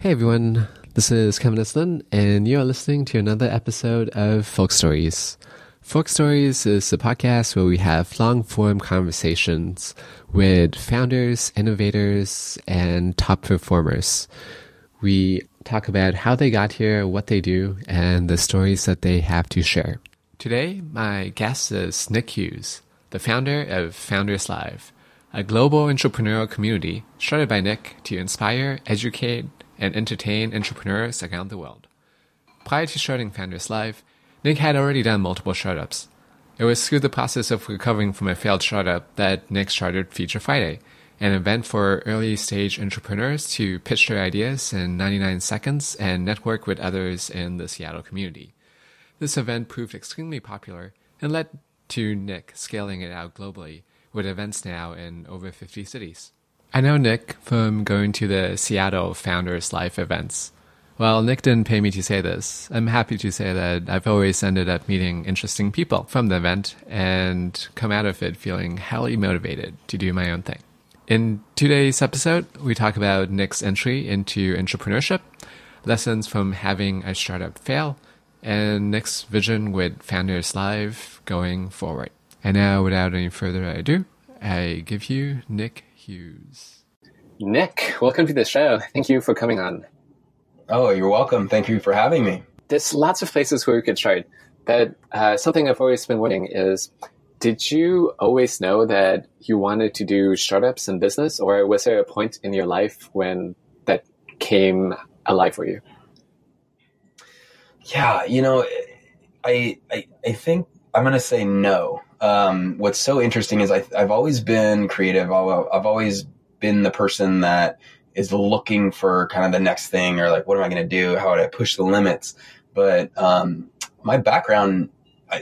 Hey everyone, this is Kevin Islin, and you are listening to another episode of Folk Stories. Folk Stories is a podcast where we have long form conversations with founders, innovators, and top performers. We talk about how they got here, what they do, and the stories that they have to share. Today, my guest is Nick Hughes, the founder of Founders Live, a global entrepreneurial community started by Nick to inspire, educate, and entertain entrepreneurs around the world. Prior to starting Founders Live, Nick had already done multiple startups. It was through the process of recovering from a failed startup that Nick started Feature Friday, an event for early stage entrepreneurs to pitch their ideas in 99 seconds and network with others in the Seattle community. This event proved extremely popular and led to Nick scaling it out globally, with events now in over 50 cities. I know Nick from going to the Seattle Founders Live events. Well, Nick didn't pay me to say this. I'm happy to say that I've always ended up meeting interesting people from the event and come out of it feeling highly motivated to do my own thing. In today's episode, we talk about Nick's entry into entrepreneurship, lessons from having a startup fail, and Nick's vision with Founders Live going forward. And now, without any further ado, I give you Nick Hughes. Nick, welcome to the show. Thank you for coming on. Oh, you're welcome. Thank you for having me. There's lots of places where we could start, but uh, something I've always been wondering is did you always know that you wanted to do startups and business, or was there a point in your life when that came alive for you? Yeah, you know, I I, I think I'm going to say no. Um, what's so interesting is I, have always been creative. I've, always been the person that is looking for kind of the next thing or like, what am I going to do? How would I push the limits? But um, my background,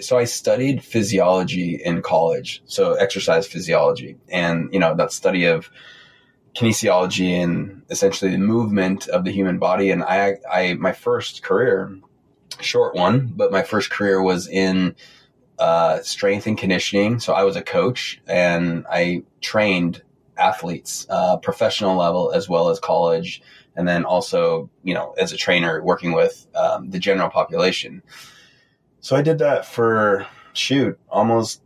so I studied physiology in college, so exercise physiology, and you know that study of kinesiology and essentially the movement of the human body. And I, I my first career, short one, but my first career was in uh, strength and conditioning. So I was a coach and I trained athletes, uh, professional level as well as college, and then also, you know, as a trainer working with um, the general population. So I did that for shoot almost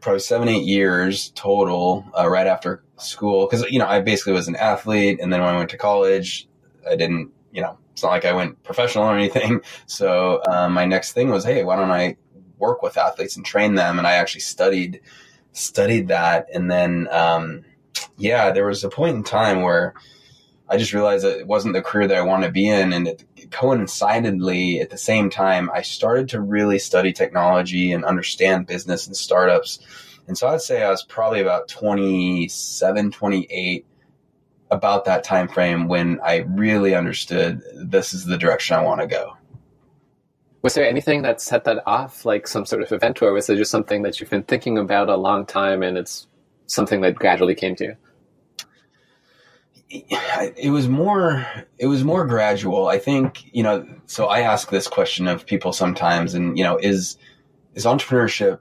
probably seven eight years total uh, right after school because you know I basically was an athlete, and then when I went to college, I didn't you know it's not like I went professional or anything. So um, my next thing was, hey, why don't I work with athletes and train them. And I actually studied studied that. And then, um, yeah, there was a point in time where I just realized that it wasn't the career that I wanted to be in. And it coincidentally, at the same time, I started to really study technology and understand business and startups. And so I'd say I was probably about 27, 28 about that time frame when I really understood this is the direction I want to go. Was there anything that set that off, like some sort of event, or was it just something that you've been thinking about a long time and it's something that gradually came to you? It was more. It was more gradual. I think you know. So I ask this question of people sometimes, and you know, is is entrepreneurship?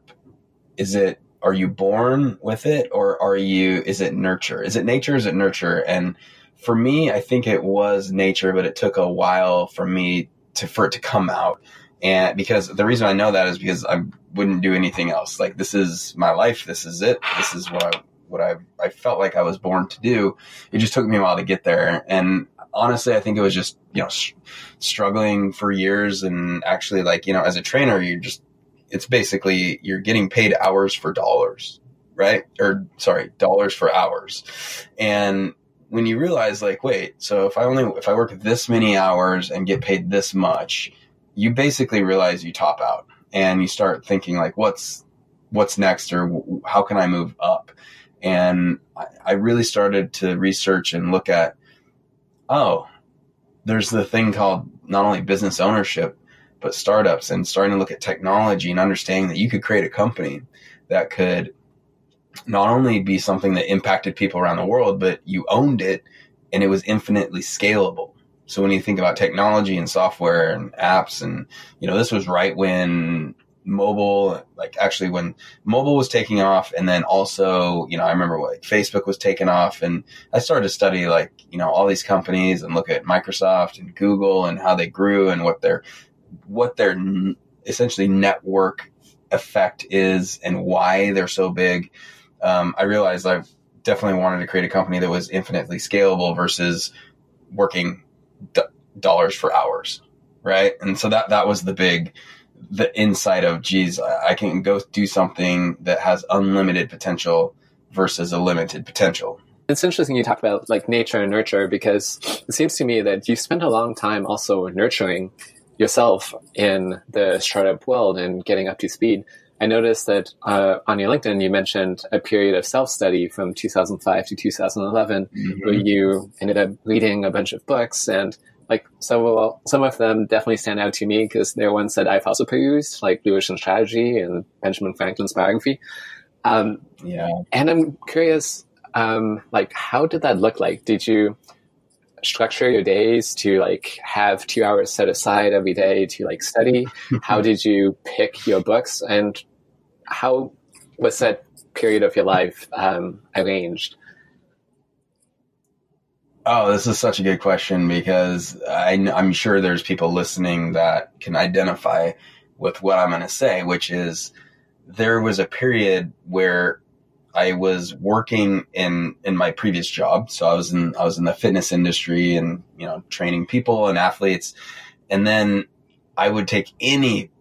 Is it? Are you born with it, or are you? Is it nurture? Is it nature? Is it nurture? And for me, I think it was nature, but it took a while for me to for it to come out. And because the reason I know that is because I wouldn't do anything else. Like this is my life. This is it. This is what I, what I, I felt like I was born to do. It just took me a while to get there. And honestly, I think it was just, you know, sh- struggling for years and actually like, you know, as a trainer, you're just, it's basically, you're getting paid hours for dollars, right? Or sorry, dollars for hours. And when you realize like, wait, so if I only, if I work this many hours and get paid this much, you basically realize you top out and you start thinking like, what's, what's next or how can I move up? And I, I really started to research and look at, oh, there's the thing called not only business ownership, but startups and starting to look at technology and understanding that you could create a company that could not only be something that impacted people around the world, but you owned it and it was infinitely scalable. So when you think about technology and software and apps and, you know, this was right when mobile, like actually when mobile was taking off, and then also, you know, I remember like Facebook was taking off, and I started to study like you know all these companies and look at Microsoft and Google and how they grew and what their what their essentially network effect is and why they're so big. Um, I realized I've definitely wanted to create a company that was infinitely scalable versus working d- dollars for hours, right? And so that that was the big the insight of geez, I can go do something that has unlimited potential versus a limited potential. It's interesting you talk about like nature and nurture because it seems to me that you spent a long time also nurturing yourself in the startup world and getting up to speed. I noticed that uh, on your LinkedIn, you mentioned a period of self study from 2005 to 2011, mm-hmm. where you ended up reading a bunch of books. And like some of, some of them definitely stand out to me because they're ones that I've also perused, like Blue Ocean Strategy and Benjamin Franklin's biography. Um, yeah. And I'm curious, um, like, how did that look like? Did you structure your days to like have two hours set aside every day to like study? how did you pick your books and how was that period of your life um, arranged? Oh, this is such a good question because I, am sure there's people listening that can identify with what I'm going to say, which is there was a period where I was working in in my previous job, so I was in I was in the fitness industry and you know training people and athletes, and then I would take any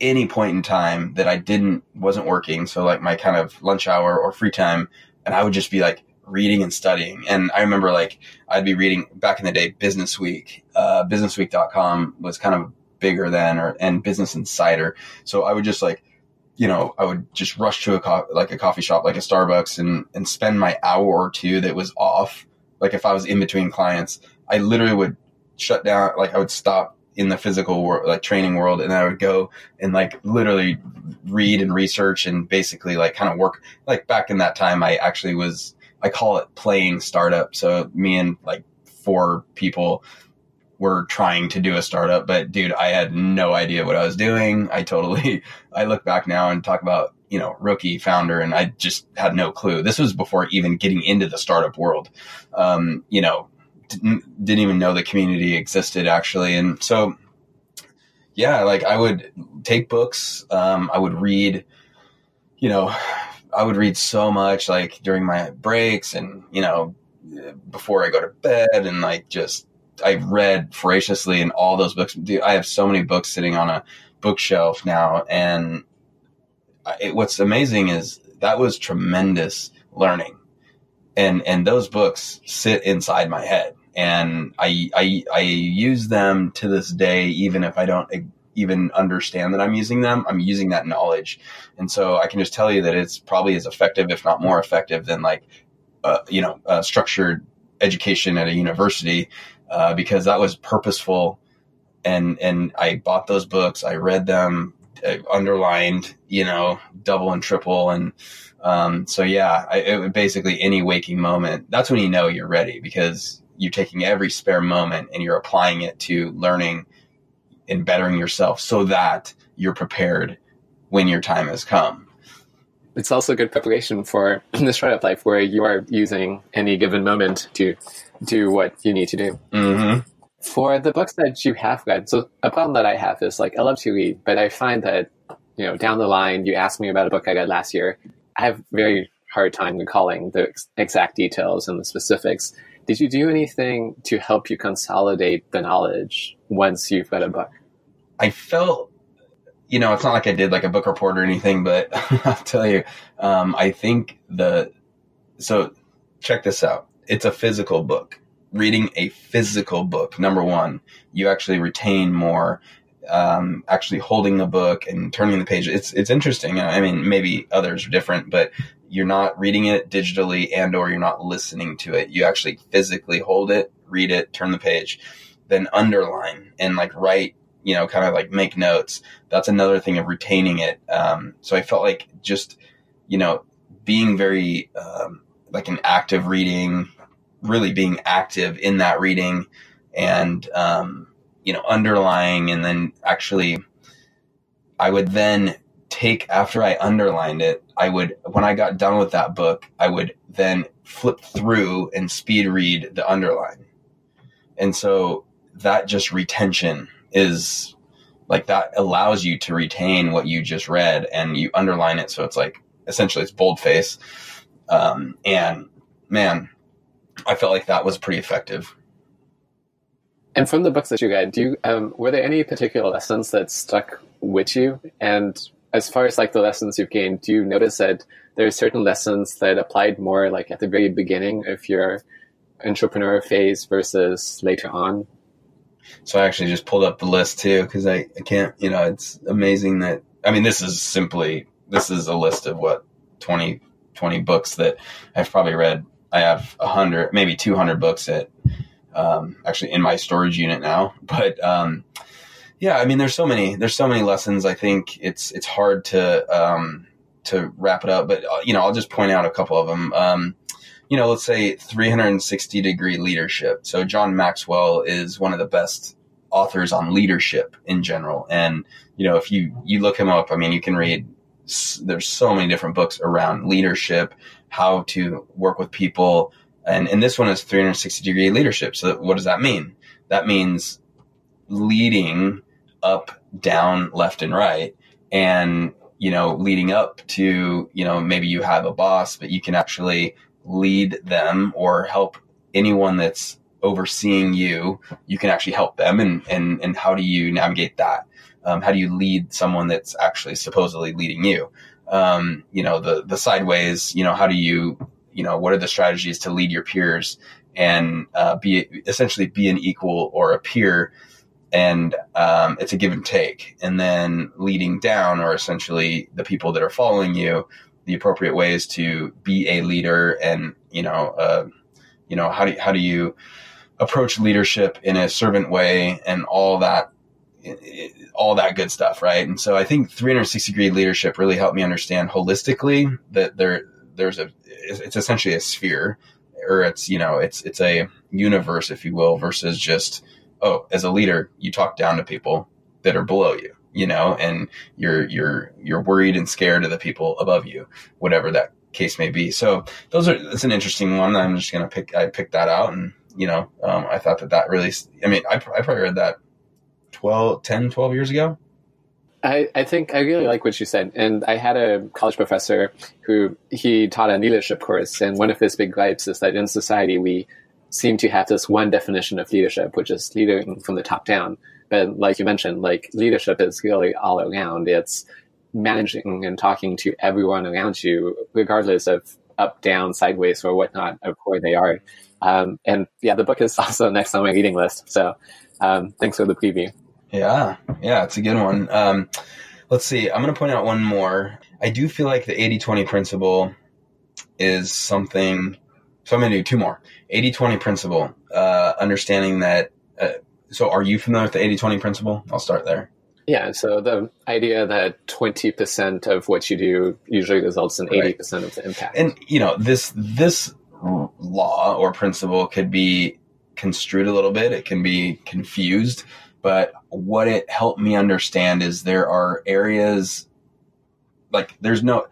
any point in time that I didn't wasn't working, so like my kind of lunch hour or free time, and I would just be like reading and studying. And I remember like I'd be reading back in the day Business Week, uh, businessweek.com was kind of bigger then or and Business Insider. So I would just like you know, I would just rush to a co- like a coffee shop, like a Starbucks, and and spend my hour or two that was off. Like if I was in between clients, I literally would shut down. Like I would stop in the physical world, like training world, and I would go and like literally read and research and basically like kind of work. Like back in that time, I actually was I call it playing startup. So me and like four people were trying to do a startup, but dude, I had no idea what I was doing. I totally, I look back now and talk about, you know, rookie founder and I just had no clue. This was before even getting into the startup world. Um, you know, didn't, didn't even know the community existed actually. And so, yeah, like I would take books. Um, I would read, you know, I would read so much like during my breaks and, you know, before I go to bed and like just I've read voraciously in all those books. Dude, I have so many books sitting on a bookshelf now, and it, what's amazing is that was tremendous learning, and and those books sit inside my head, and I I I use them to this day, even if I don't even understand that I'm using them. I'm using that knowledge, and so I can just tell you that it's probably as effective, if not more effective, than like uh, you know uh, structured education at a university uh, because that was purposeful. And, and I bought those books. I read them, I underlined, you know, double and triple. And, um, so yeah, I, it, basically any waking moment, that's when you know you're ready because you're taking every spare moment and you're applying it to learning and bettering yourself so that you're prepared when your time has come. It's also good preparation for the startup life where you are using any given moment to do what you need to do. Mm-hmm. For the books that you have read, so a problem that I have is like I love to read, but I find that you know down the line you ask me about a book I read last year, I have very hard time recalling the exact details and the specifics. Did you do anything to help you consolidate the knowledge once you've read a book? I felt, you know, it's not like I did like a book report or anything, but I'll tell you, um, I think the, so check this out it's a physical book. Reading a physical book, number one, you actually retain more. Um, actually holding the book and turning the page. It's it's interesting. I mean, maybe others are different, but you're not reading it digitally and or you're not listening to it. You actually physically hold it, read it, turn the page, then underline and like write, you know, kind of like make notes. That's another thing of retaining it. Um, so I felt like just, you know, being very um, like an active reading, really being active in that reading and, um, you know, underlying and then actually I would then take after I underlined it, I would when I got done with that book, I would then flip through and speed read the underline. And so that just retention is like that allows you to retain what you just read and you underline it so it's like essentially it's boldface. Um, and man, I felt like that was pretty effective. And from the books that you read, do you um, were there any particular lessons that stuck with you? And as far as like the lessons you've gained, do you notice that there are certain lessons that applied more like at the very beginning of your entrepreneur phase versus later on? So I actually just pulled up the list too because I, I can't, you know, it's amazing that I mean this is simply this is a list of what 20, 20 books that I've probably read. I have a hundred, maybe two hundred books that um, actually in my storage unit now. But um, yeah, I mean, there's so many, there's so many lessons. I think it's it's hard to um, to wrap it up, but uh, you know, I'll just point out a couple of them. Um, you know, let's say 360 degree leadership. So John Maxwell is one of the best authors on leadership in general, and you know, if you you look him up, I mean, you can read. There's so many different books around leadership, how to work with people, and, and this one is 360 degree leadership. So what does that mean? That means leading up, down, left, and right. And, you know, leading up to, you know, maybe you have a boss, but you can actually lead them or help anyone that's overseeing you. You can actually help them. And, and, and how do you navigate that? Um, how do you lead someone that's actually supposedly leading you? Um, you know, the, the sideways, you know, how do you you know, what are the strategies to lead your peers and uh, be essentially be an equal or a peer. And um, it's a give and take. And then leading down are essentially the people that are following you, the appropriate ways to be a leader and, you know, uh, you know, how do, how do you approach leadership in a servant way and all that all that good stuff, right? And so I think 360 degree leadership really helped me understand holistically that there there's a it's essentially a sphere or it's you know it's it's a universe if you will versus just oh as a leader you talk down to people that are below you you know and you're you're you're worried and scared of the people above you whatever that case may be so those are it's an interesting one i'm just gonna pick i picked that out and you know um, i thought that that really i mean I, I probably read that 12 10 12 years ago I, I think I really like what you said. And I had a college professor who he taught a leadership course. And one of his big gripes is that in society, we seem to have this one definition of leadership, which is leading from the top down. But like you mentioned, like leadership is really all around. It's managing and talking to everyone around you, regardless of up, down, sideways, or whatnot of where they are. Um, and yeah, the book is also next on my reading list. So um, thanks for the preview. Yeah, yeah, it's a good one. Um, let's see. I'm going to point out one more. I do feel like the 80 20 principle is something. So I'm going to do two more. 80 20 principle, uh, understanding that. Uh, so are you familiar with the 80 20 principle? I'll start there. Yeah, so the idea that 20% of what you do usually results in 80% right. of the impact. And, you know, this, this law or principle could be construed a little bit. It can be confused but what it helped me understand is there are areas like there's no,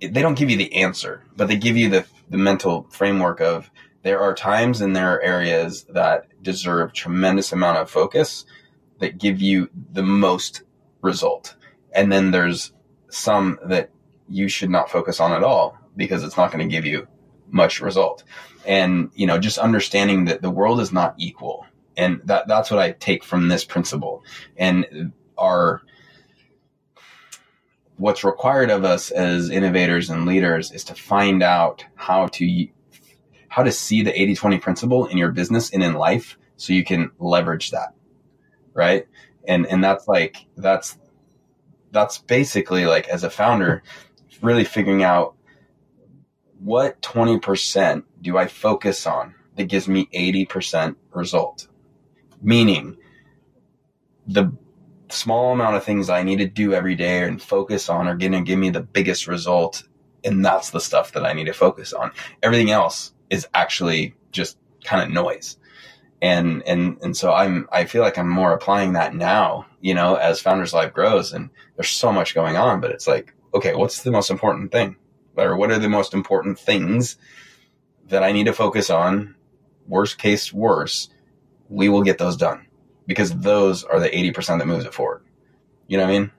they don't give you the answer, but they give you the, the mental framework of there are times and there are areas that deserve tremendous amount of focus that give you the most result. And then there's some that you should not focus on at all because it's not going to give you much result. And, you know, just understanding that the world is not equal and that that's what I take from this principle. And our what's required of us as innovators and leaders is to find out how to how to see the 80-20 principle in your business and in life so you can leverage that. Right? And and that's like that's that's basically like as a founder really figuring out what 20% do I focus on that gives me 80% result meaning the small amount of things I need to do every day and focus on are going to give me the biggest result. And that's the stuff that I need to focus on. Everything else is actually just kind of noise. And, and, and so I'm, I feel like I'm more applying that now, you know, as Founders Live grows and there's so much going on, but it's like, okay, what's the most important thing? Or what are the most important things that I need to focus on? Worst case, worse, we will get those done because those are the 80% that moves it forward. You know what I mean?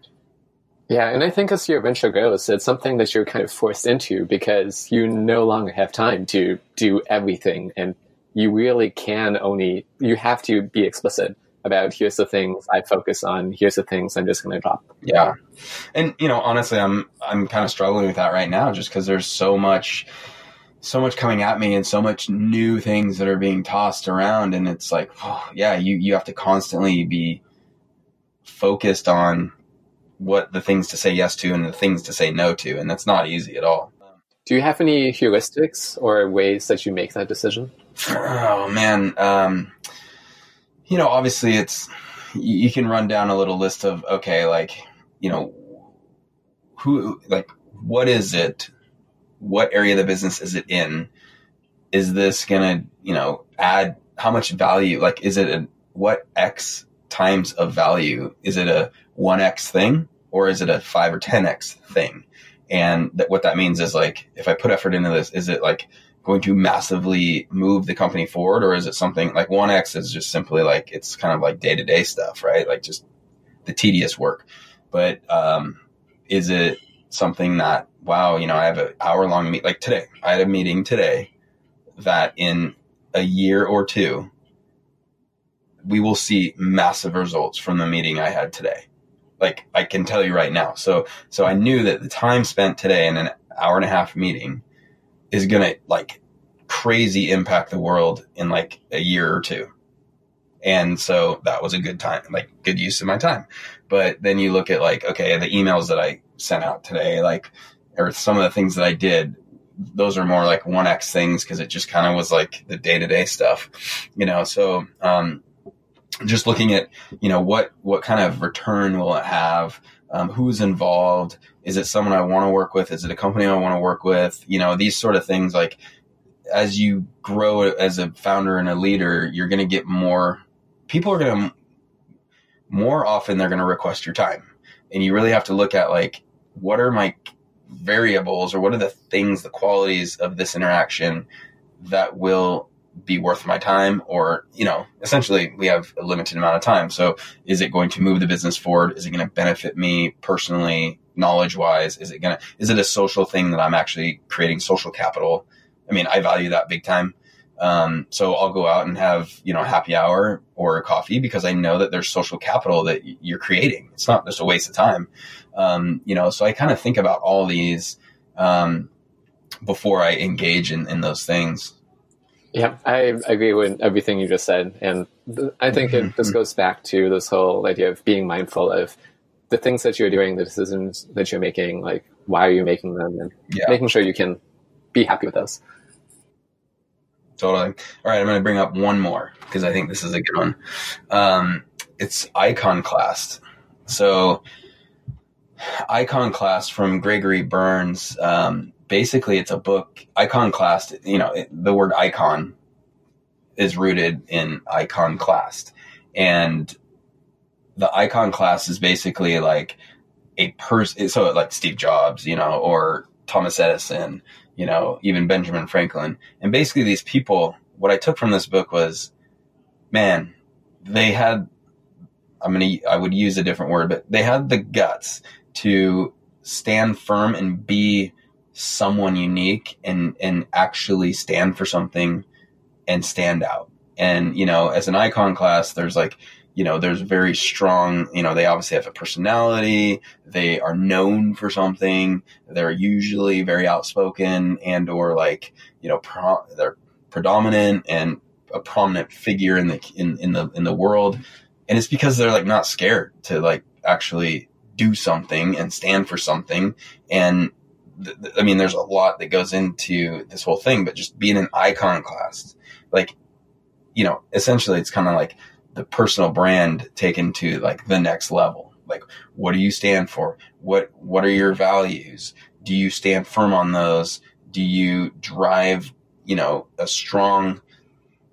Yeah, and I think as your venture grows, it's something that you're kind of forced into because you no longer have time to do everything, and you really can only you have to be explicit about here's the things I focus on, here's the things I'm just going to drop. Yeah, and you know, honestly, I'm I'm kind of struggling with that right now, just because there's so much so much coming at me and so much new things that are being tossed around. And it's like oh, yeah you you have to constantly be focused on what the things to say yes to and the things to say no to. And that's not easy at all. Do you have any heuristics or ways that you make that decision? Oh man um, you know obviously it's you can run down a little list of okay like you know who like what is it what area of the business is it in? Is this gonna, you know, add how much value? Like, is it a what X times of value? Is it a one X thing or is it a five or 10X thing? And that what that means is like, if I put effort into this, is it like going to massively move the company forward or is it something like 1X is just simply like, it's kind of like day to day stuff, right? Like just the tedious work. But, um, is it something that wow, you know, I have an hour long meet like today. I had a meeting today that in a year or two, we will see massive results from the meeting I had today. Like I can tell you right now. So, so I knew that the time spent today in an hour and a half meeting is going to like crazy impact the world in like a year or two. And so that was a good time, like good use of my time. But then you look at like, okay, the emails that I sent out today, like or some of the things that I did, those are more like 1x things because it just kind of was like the day to day stuff, you know? So, um, just looking at, you know, what, what kind of return will it have? Um, who's involved? Is it someone I want to work with? Is it a company I want to work with? You know, these sort of things like as you grow as a founder and a leader, you're going to get more people are going to more often they're going to request your time. And you really have to look at like, what are my variables or what are the things, the qualities of this interaction that will be worth my time or, you know, essentially we have a limited amount of time. So is it going to move the business forward? Is it going to benefit me personally, knowledge wise? Is it going to, is it a social thing that I'm actually creating social capital? I mean, I value that big time. Um, so I'll go out and have, you know, a happy hour or a coffee because I know that there's social capital that you're creating. It's not just a waste of time. Um, you know, so I kind of think about all these, um, before I engage in, in those things. Yeah, I agree with everything you just said. And th- I think it just goes back to this whole idea of being mindful of the things that you're doing, the decisions that you're making, like why are you making them and yeah. making sure you can be happy with those. Totally. All right, I'm going to bring up one more because I think this is a good one. Um, it's Iconoclast. So, Iconoclast from Gregory Berns. Um, basically, it's a book. Icon Iconoclast. You know, it, the word icon is rooted in icon iconoclast, and the iconoclast is basically like a person. So, like Steve Jobs, you know, or Thomas Edison, you know, even Benjamin Franklin. And basically these people, what I took from this book was, man, they had, I'm to, I would use a different word, but they had the guts to stand firm and be someone unique and, and actually stand for something and stand out. And, you know, as an iconoclast, there's like, you know, there's very strong, you know, they obviously have a personality. They are known for something. They're usually very outspoken and or like, you know, pro- they're predominant and a prominent figure in the, in, in the, in the world. And it's because they're like not scared to like actually do something and stand for something. And th- th- I mean, there's a lot that goes into this whole thing, but just being an iconoclast, like, you know, essentially it's kind of like, the personal brand taken to like the next level. Like, what do you stand for? What, what are your values? Do you stand firm on those? Do you drive, you know, a strong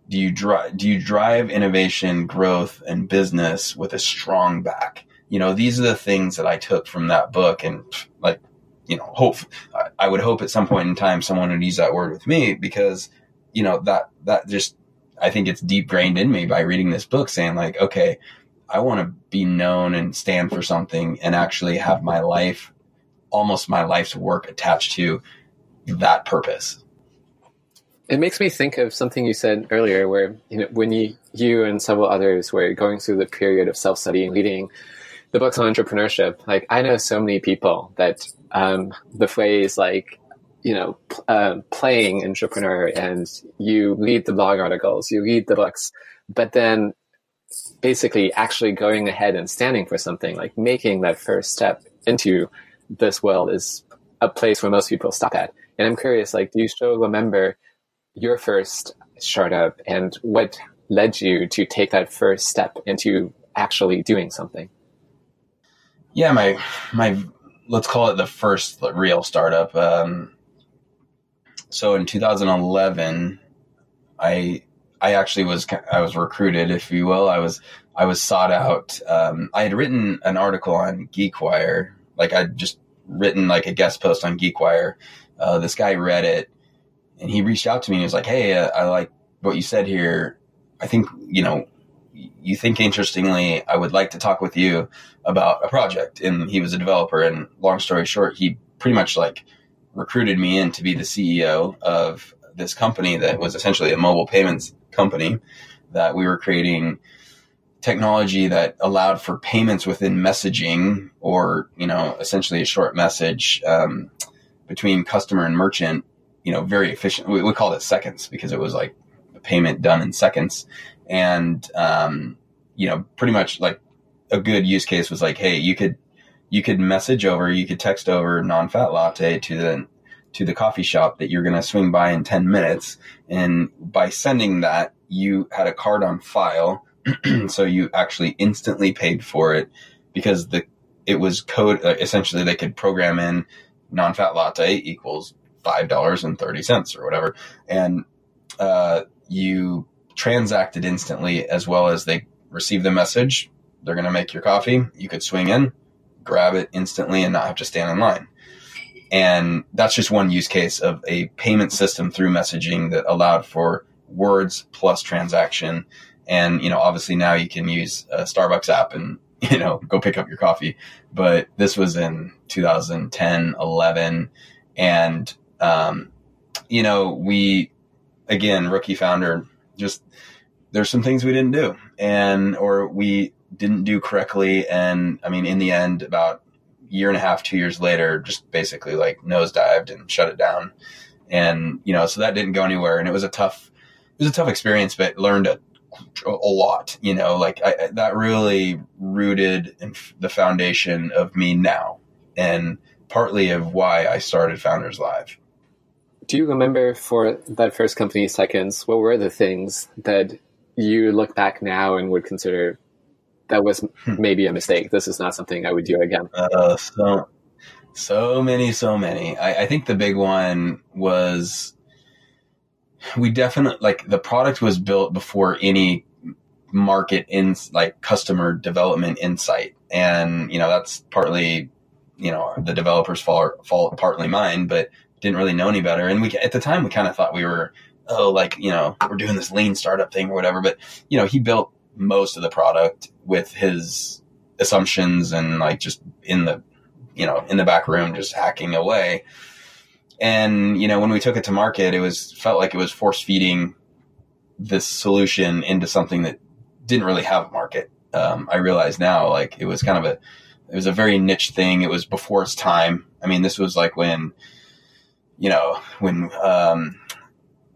do you drive do you drive innovation, growth, and business with a strong back? You know, these are the things that I took from that book, and like, you know, hope I would hope at some point in time someone would use that word with me because, you know, that that just I think it's deep grained in me by reading this book, saying like, okay, I want to be known and stand for something, and actually have my life, almost my life's work attached to that purpose. It makes me think of something you said earlier, where you know when you you and several others were going through the period of self study and reading the books on entrepreneurship. Like I know so many people that um, the phrase like you know uh, playing entrepreneur and you read the blog articles, you read the books, but then basically actually going ahead and standing for something, like making that first step into this world, is a place where most people stop at. And I'm curious, like, do you still remember? your first startup and what led you to take that first step into actually doing something? Yeah, my my let's call it the first real startup. Um, so in 2011, I I actually was I was recruited, if you will. I was I was sought out. Um, I had written an article on GeekWire, like I'd just written like a guest post on GeekWire. Uh, this guy read it and he reached out to me and he was like, Hey, uh, I like what you said here. I think, you know, you think interestingly, I would like to talk with you about a project. And he was a developer. And long story short, he pretty much like recruited me in to be the CEO of this company that was essentially a mobile payments company that we were creating technology that allowed for payments within messaging or, you know, essentially a short message um, between customer and merchant you know, very efficient. We, we called it seconds because it was like a payment done in seconds. And, um, you know, pretty much like a good use case was like, Hey, you could, you could message over, you could text over non-fat latte to the, to the coffee shop that you're going to swing by in 10 minutes. And by sending that, you had a card on file. so you actually instantly paid for it because the, it was code, uh, essentially they could program in non-fat latte equals five dollars and thirty cents or whatever, and uh, you transact it instantly as well as they receive the message. They're going to make your coffee. You could swing in, grab it instantly, and not have to stand in line. And that's just one use case of a payment system through messaging that allowed for words plus transaction. And, you know, obviously now you can use a Starbucks app and, you know, go pick up your coffee. But this was in 2010, 11. And um, you know, we again, rookie founder, just there's some things we didn't do, and or we didn't do correctly, and I mean, in the end, about year and a half, two years later, just basically like nosedived and shut it down, and you know, so that didn't go anywhere, and it was a tough, it was a tough experience, but learned a a lot, you know, like I, that really rooted in the foundation of me now and partly of why I started Founders Live do you remember for that first company, Seconds, what were the things that you look back now and would consider that was hmm. maybe a mistake? This is not something I would do again. Uh, so, so many, so many. I, I think the big one was we definitely like the product was built before any market in like customer development insight, and you know that's partly you know the developers fault, fault partly mine, but didn't really know any better. And we, at the time, we kind of thought we were, oh, like, you know, we're doing this lean startup thing or whatever. But, you know, he built most of the product with his assumptions and like just in the, you know, in the back room, just hacking away. And, you know, when we took it to market, it was, felt like it was force feeding this solution into something that didn't really have a market. Um, I realize now, like, it was kind of a, it was a very niche thing. It was before its time. I mean, this was like when, you know, when um,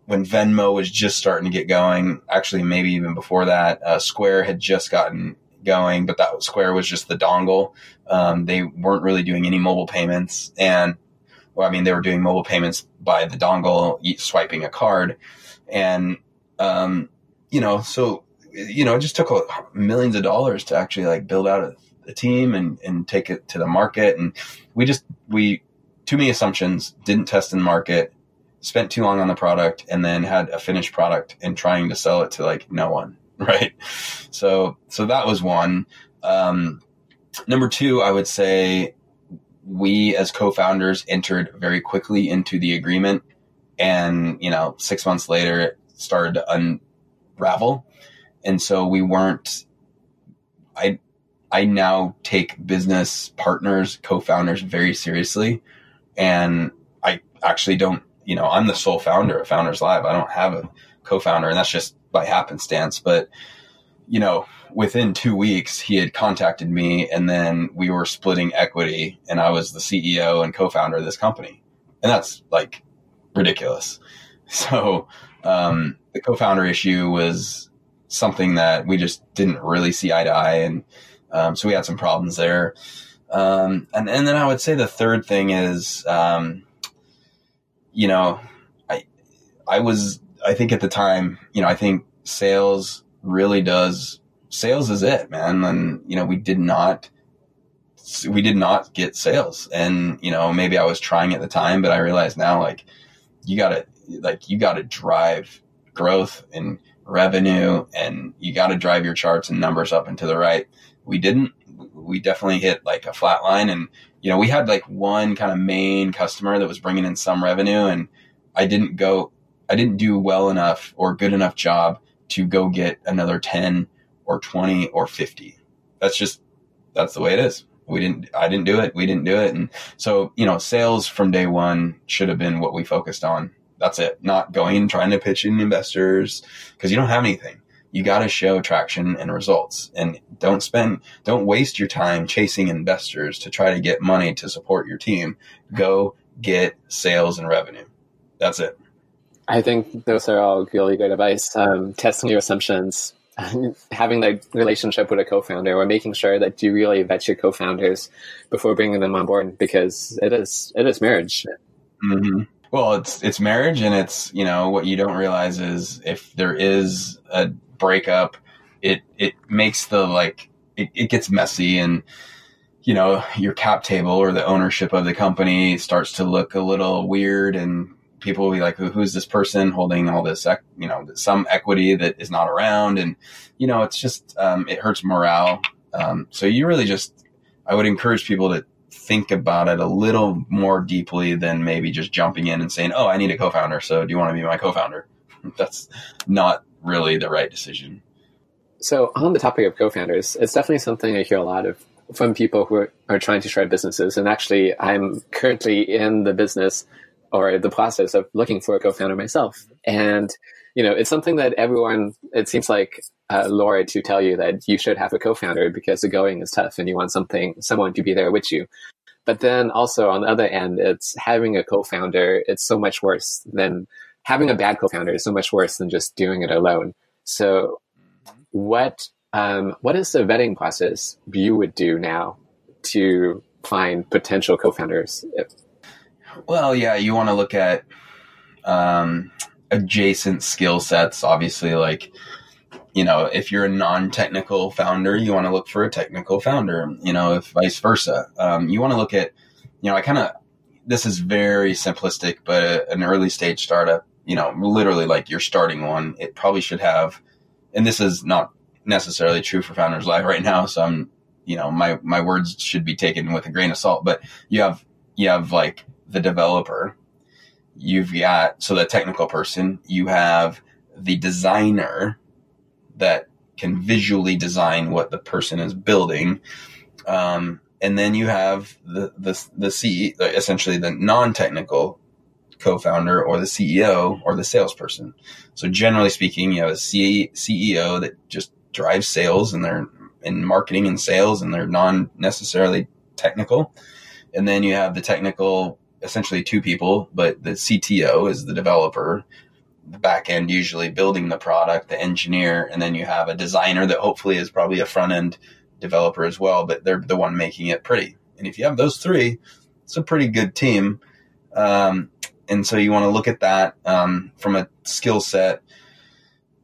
when Venmo was just starting to get going, actually maybe even before that, uh, Square had just gotten going, but that Square was just the dongle. Um, they weren't really doing any mobile payments, and well, I mean, they were doing mobile payments by the dongle, swiping a card, and um, you know, so you know, it just took millions of dollars to actually like build out a, a team and and take it to the market, and we just we too many assumptions, didn't test in the market, spent too long on the product and then had a finished product and trying to sell it to like no one right? So so that was one. Um, number two i would say we as co-founders entered very quickly into the agreement and you know six months later it started to unravel. And so we weren't i i now take business partners co-founders very seriously and i actually don't you know i'm the sole founder of founders live. I don't have a co-founder and that's just by happenstance. But you know within two weeks he had contacted me and then we were splitting equity and i was the ceo and co-founder of this company. And that's like ridiculous. So um, the co-founder issue was something that we just didn't really see eye to eye and um, so we had some problems there um, and, and then i would say the third thing is um, you know i i was i think at the time you know i think sales really does sales is it, man. And, you know, we did not, we did not get sales. And, you know, maybe I was trying at the time, but I realize now, like, you gotta, like, you gotta drive growth and revenue and you gotta drive your charts and numbers up and to the right. We didn't, we definitely hit like a flat line and, you know, we had like one kind of main customer that was bringing in some revenue and I didn't go, I didn't do well enough or good enough job to go get another 10 or 20 or 50. That's just, that's the way it is. We didn't, I didn't do it. We didn't do it. And so, you know, sales from day one should have been what we focused on. That's it. Not going trying to pitch in investors because you don't have anything. You got to show traction and results and don't spend, don't waste your time chasing investors to try to get money to support your team. Go get sales and revenue. That's it. I think those are all really good advice. Um, testing your assumptions, having that relationship with a co-founder or making sure that you really vet your co-founders before bringing them on board because it is it is marriage mm-hmm. well it's it's marriage and it's you know what you don't realize is if there is a breakup it it makes the like it, it gets messy and you know your cap table or the ownership of the company starts to look a little weird and people will be like, who's this person holding all this, you know, some equity that is not around. And, you know, it's just, um, it hurts morale. Um, so you really just, I would encourage people to think about it a little more deeply than maybe just jumping in and saying, oh, I need a co-founder. So do you want to be my co-founder? That's not really the right decision. So on the topic of co-founders, it's definitely something I hear a lot of from people who are, trying to start businesses. And actually, I'm currently in the business or the process of looking for a co-founder myself. And, you know, it's something that everyone, it seems like uh, Laura to tell you that you should have a co-founder because the going is tough and you want something, someone to be there with you. But then also on the other end, it's having a co-founder. It's so much worse than having a bad co-founder is so much worse than just doing it alone. So what, um, what is the vetting process you would do now to find potential co-founders? Well, yeah, you want to look at um, adjacent skill sets. Obviously, like you know, if you're a non-technical founder, you want to look for a technical founder. You know, if vice versa, um, you want to look at. You know, I kind of this is very simplistic, but a, an early stage startup, you know, literally like you're starting one, it probably should have, and this is not necessarily true for Founders Live right now. So I'm, you know, my my words should be taken with a grain of salt. But you have you have like the developer, you've got, so the technical person, you have the designer that can visually design what the person is building. Um, and then you have the, the, the C, essentially the non-technical co-founder or the CEO or the salesperson. So generally speaking, you have a C- CEO that just drives sales and they're in marketing and sales and they're non necessarily technical. And then you have the technical essentially two people, but the CTO is the developer, the back end usually building the product, the engineer, and then you have a designer that hopefully is probably a front end developer as well, but they're the one making it pretty. And if you have those three, it's a pretty good team. Um, and so you want to look at that um, from a skill set.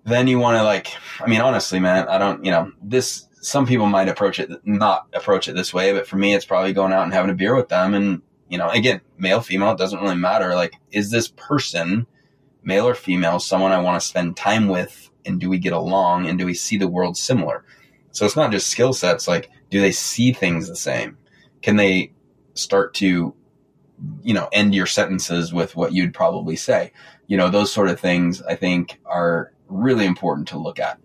Then you want to like, I mean, honestly, man, I don't, you know, this. Some people might approach it not approach it this way, but for me, it's probably going out and having a beer with them and You know, again, male, female, it doesn't really matter. Like, is this person, male or female, someone I want to spend time with? And do we get along? And do we see the world similar? So it's not just skill sets. Like, do they see things the same? Can they start to, you know, end your sentences with what you'd probably say? You know, those sort of things I think are really important to look at.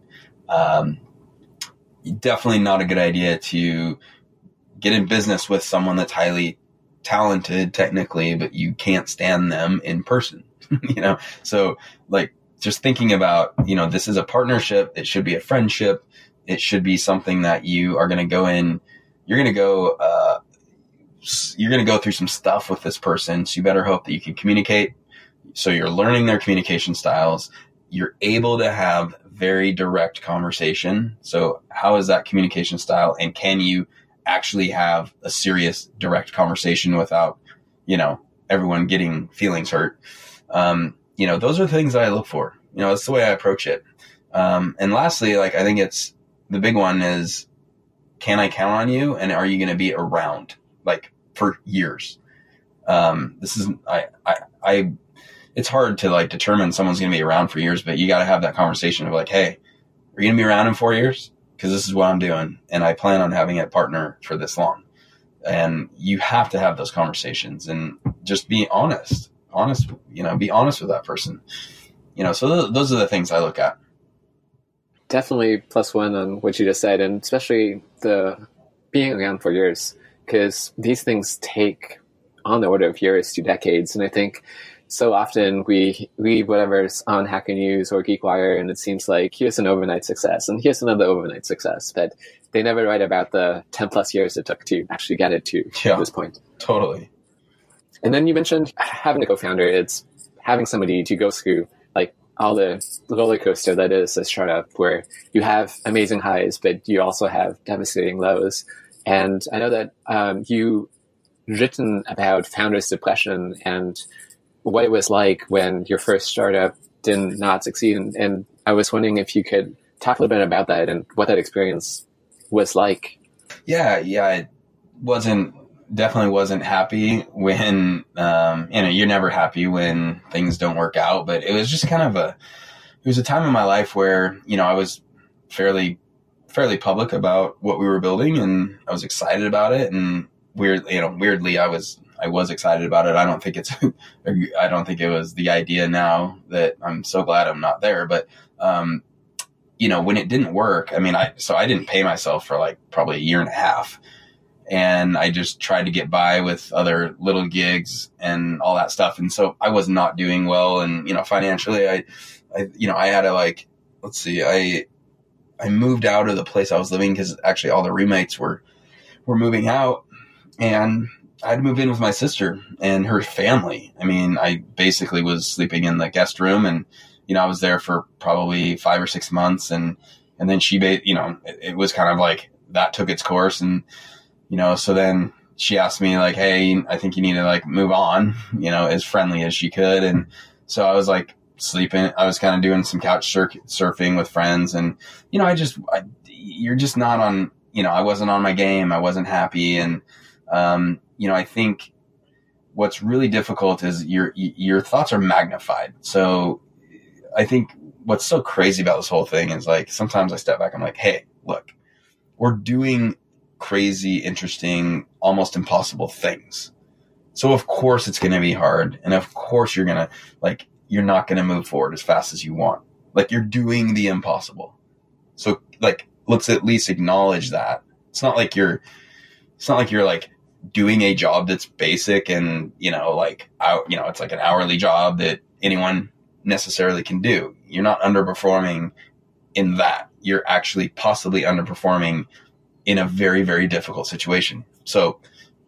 Um, definitely not a good idea to get in business with someone that's highly talented technically, but you can't stand them in person. you know, so like just thinking about, you know, this is a partnership. It should be a friendship. It should be something that you are going to go in. You're going to go, uh, you're going to go through some stuff with this person. So you better hope that you can communicate. So you're learning their communication styles. You're able to have very direct conversation. So how is that communication style? And can you actually have a serious direct conversation without, you know, everyone getting feelings hurt? Um, you know, those are things that I look for. You know, that's the way I approach it. Um, and lastly, like I think it's the big one is, can I count on you? And are you going to be around like for years? Um, this is, I, I, I, it's hard to like determine someone's going to be around for years, but you got to have that conversation of like, Hey, are you going to be around in four years? Cause this is what I'm doing. And I plan on having a partner for this long. And you have to have those conversations and just be honest, honest, you know, be honest with that person, you know, so th- those are the things I look at definitely plus one on what you just said, and especially the being around for years, because these things take on the order of years to decades. And I think so often we read whatever's on Hacker News or GeekWire, and it seems like here's an overnight success, and here's another overnight success, but they never write about the 10 plus years it took to actually get it to yeah, this point. Totally. And then you mentioned having a co founder, it's having somebody to go through all the roller coaster that is a startup where you have amazing highs, but you also have devastating lows. And I know that um, you written about founders depression and what it was like when your first startup did not succeed. And, and I was wondering if you could talk a little bit about that and what that experience was like. Yeah, yeah, it wasn't definitely wasn't happy when um, you know you're never happy when things don't work out but it was just kind of a it was a time in my life where you know i was fairly fairly public about what we were building and i was excited about it. And weird you know weirdly i was i was excited about it. I don't think it's i don't think it was the idea now that i'm so glad i'm not there but um you know when it didn't work i mean i so i didn't pay myself for like probably a year and a half and I just tried to get by with other little gigs and all that stuff. And so I was not doing well. And, you know, financially, I, I, you know, I had to like, let's see, I, I moved out of the place I was living because actually all the roommates were, were moving out and I had to move in with my sister and her family. I mean, I basically was sleeping in the guest room and, you know, I was there for probably five or six months and, and then she, you know, it, it was kind of like that took its course and, you know, so then she asked me like, Hey, I think you need to like move on, you know, as friendly as she could. And so I was like sleeping. I was kind of doing some couch sur- surfing with friends and, you know, I just, I, you're just not on, you know, I wasn't on my game. I wasn't happy. And, um, you know, I think what's really difficult is your, your thoughts are magnified. So I think what's so crazy about this whole thing is like, sometimes I step back, I'm like, Hey, look, we're doing crazy, interesting, almost impossible things. So of course it's going to be hard. And of course you're going to like, you're not going to move forward as fast as you want. Like you're doing the impossible. So like, let's at least acknowledge that. It's not like you're, it's not like you're like doing a job that's basic and, you know, like, out, you know, it's like an hourly job that anyone necessarily can do. You're not underperforming in that. You're actually possibly underperforming in a very, very difficult situation. So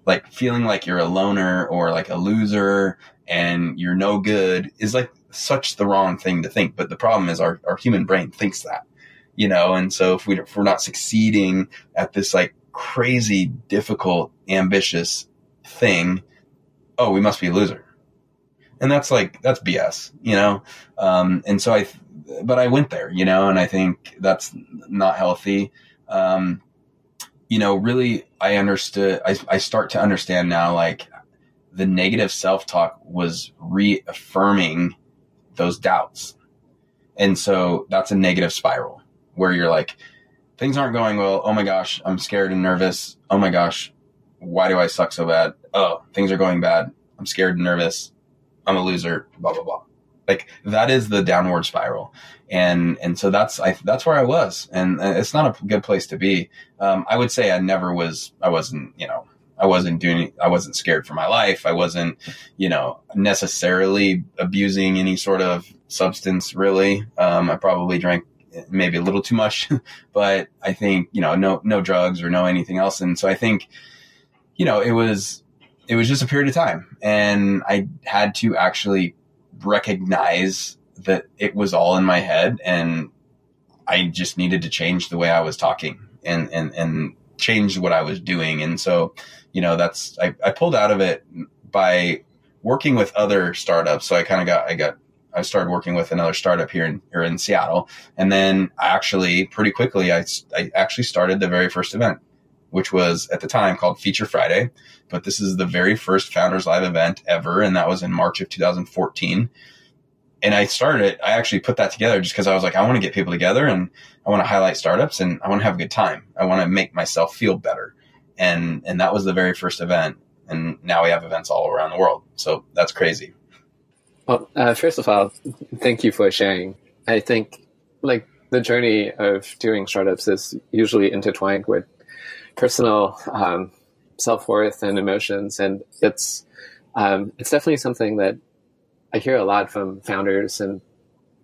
like feeling like you're a loner or like a loser and you're no good is like such the wrong thing to think. But the problem is our, our human brain thinks that, you know, and so if we, if we're not succeeding at this like crazy, difficult, ambitious thing, oh, we must be a loser. And that's like, that's BS, you know? Um, and so I, but I went there, you know, and I think that's not healthy. Um, you know, really, I understood, I, I start to understand now, like, the negative self talk was reaffirming those doubts. And so that's a negative spiral where you're like, things aren't going well. Oh my gosh, I'm scared and nervous. Oh my gosh, why do I suck so bad? Oh, things are going bad. I'm scared and nervous. I'm a loser. Blah blah blah. Like that is the downward spiral, and and so that's I that's where I was, and it's not a good place to be. Um, I would say I never was. I wasn't you know I wasn't doing, I wasn't scared for my life. I wasn't, you know, necessarily abusing any sort of substance really. Um, I probably drank maybe a little too much, but I think, you know, no, no drugs or no anything else. And so I think, you know, it was, it was just a period of time and I had to actually recognize that it was all in my head and I just needed to change the way I was talking and, and, and change what I was doing. And so, you know, that's, I, I pulled out of it by working with other startups. So I kind of got, I got, I started working with another startup here in, here in Seattle. And then I actually pretty quickly, I, I actually started the very first event, which was at the time called Feature Friday. But this is the very first Founders Live event ever. And that was in March of 2014 and I started it. I actually put that together just because I was like, I want to get people together and I want to highlight startups and I want to have a good time. I want to make myself feel better and and that was the very first event and now we have events all around the world so that's crazy well uh, first of all thank you for sharing i think like the journey of doing startups is usually intertwined with personal um, self-worth and emotions and it's um, it's definitely something that i hear a lot from founders and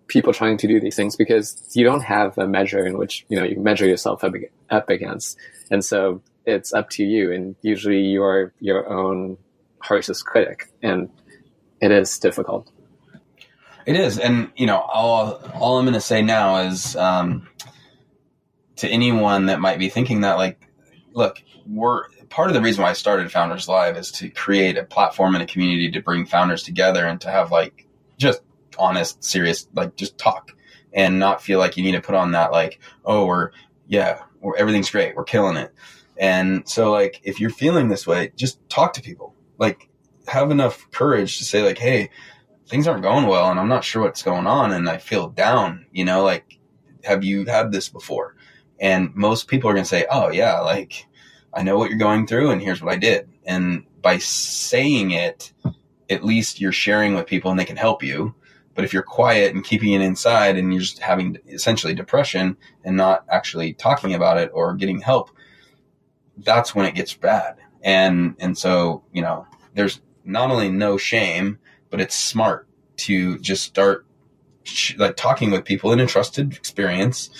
people trying to do these things because you don't have a measure in which you know you measure yourself up, against. And so it's up to you, and usually you're your own harshest critic, and it is difficult. It is, and you know, all all I'm going to say now is um, to anyone that might be thinking that, like, look, we're part of the reason why I started Founders Live is to create a platform and a community to bring founders together and to have like just honest, serious, like just talk and not feel like you need to put on that like, oh, we're yeah, we're, everything's great, we're killing it. And so like if you're feeling this way, just talk to people. Like have enough courage to say like, "Hey, things aren't going well and I'm not sure what's going on and I feel down." You know, like have you had this before? And most people are going to say, "Oh, yeah, like I know what you're going through and here's what I did." And by saying it, at least you're sharing with people and they can help you. But if you're quiet and keeping it inside and you're just having essentially depression and not actually talking about it or getting help, that's when it gets bad. And, and so, you know, there's not only no shame, but it's smart to just start sh- like talking with people in a trusted experience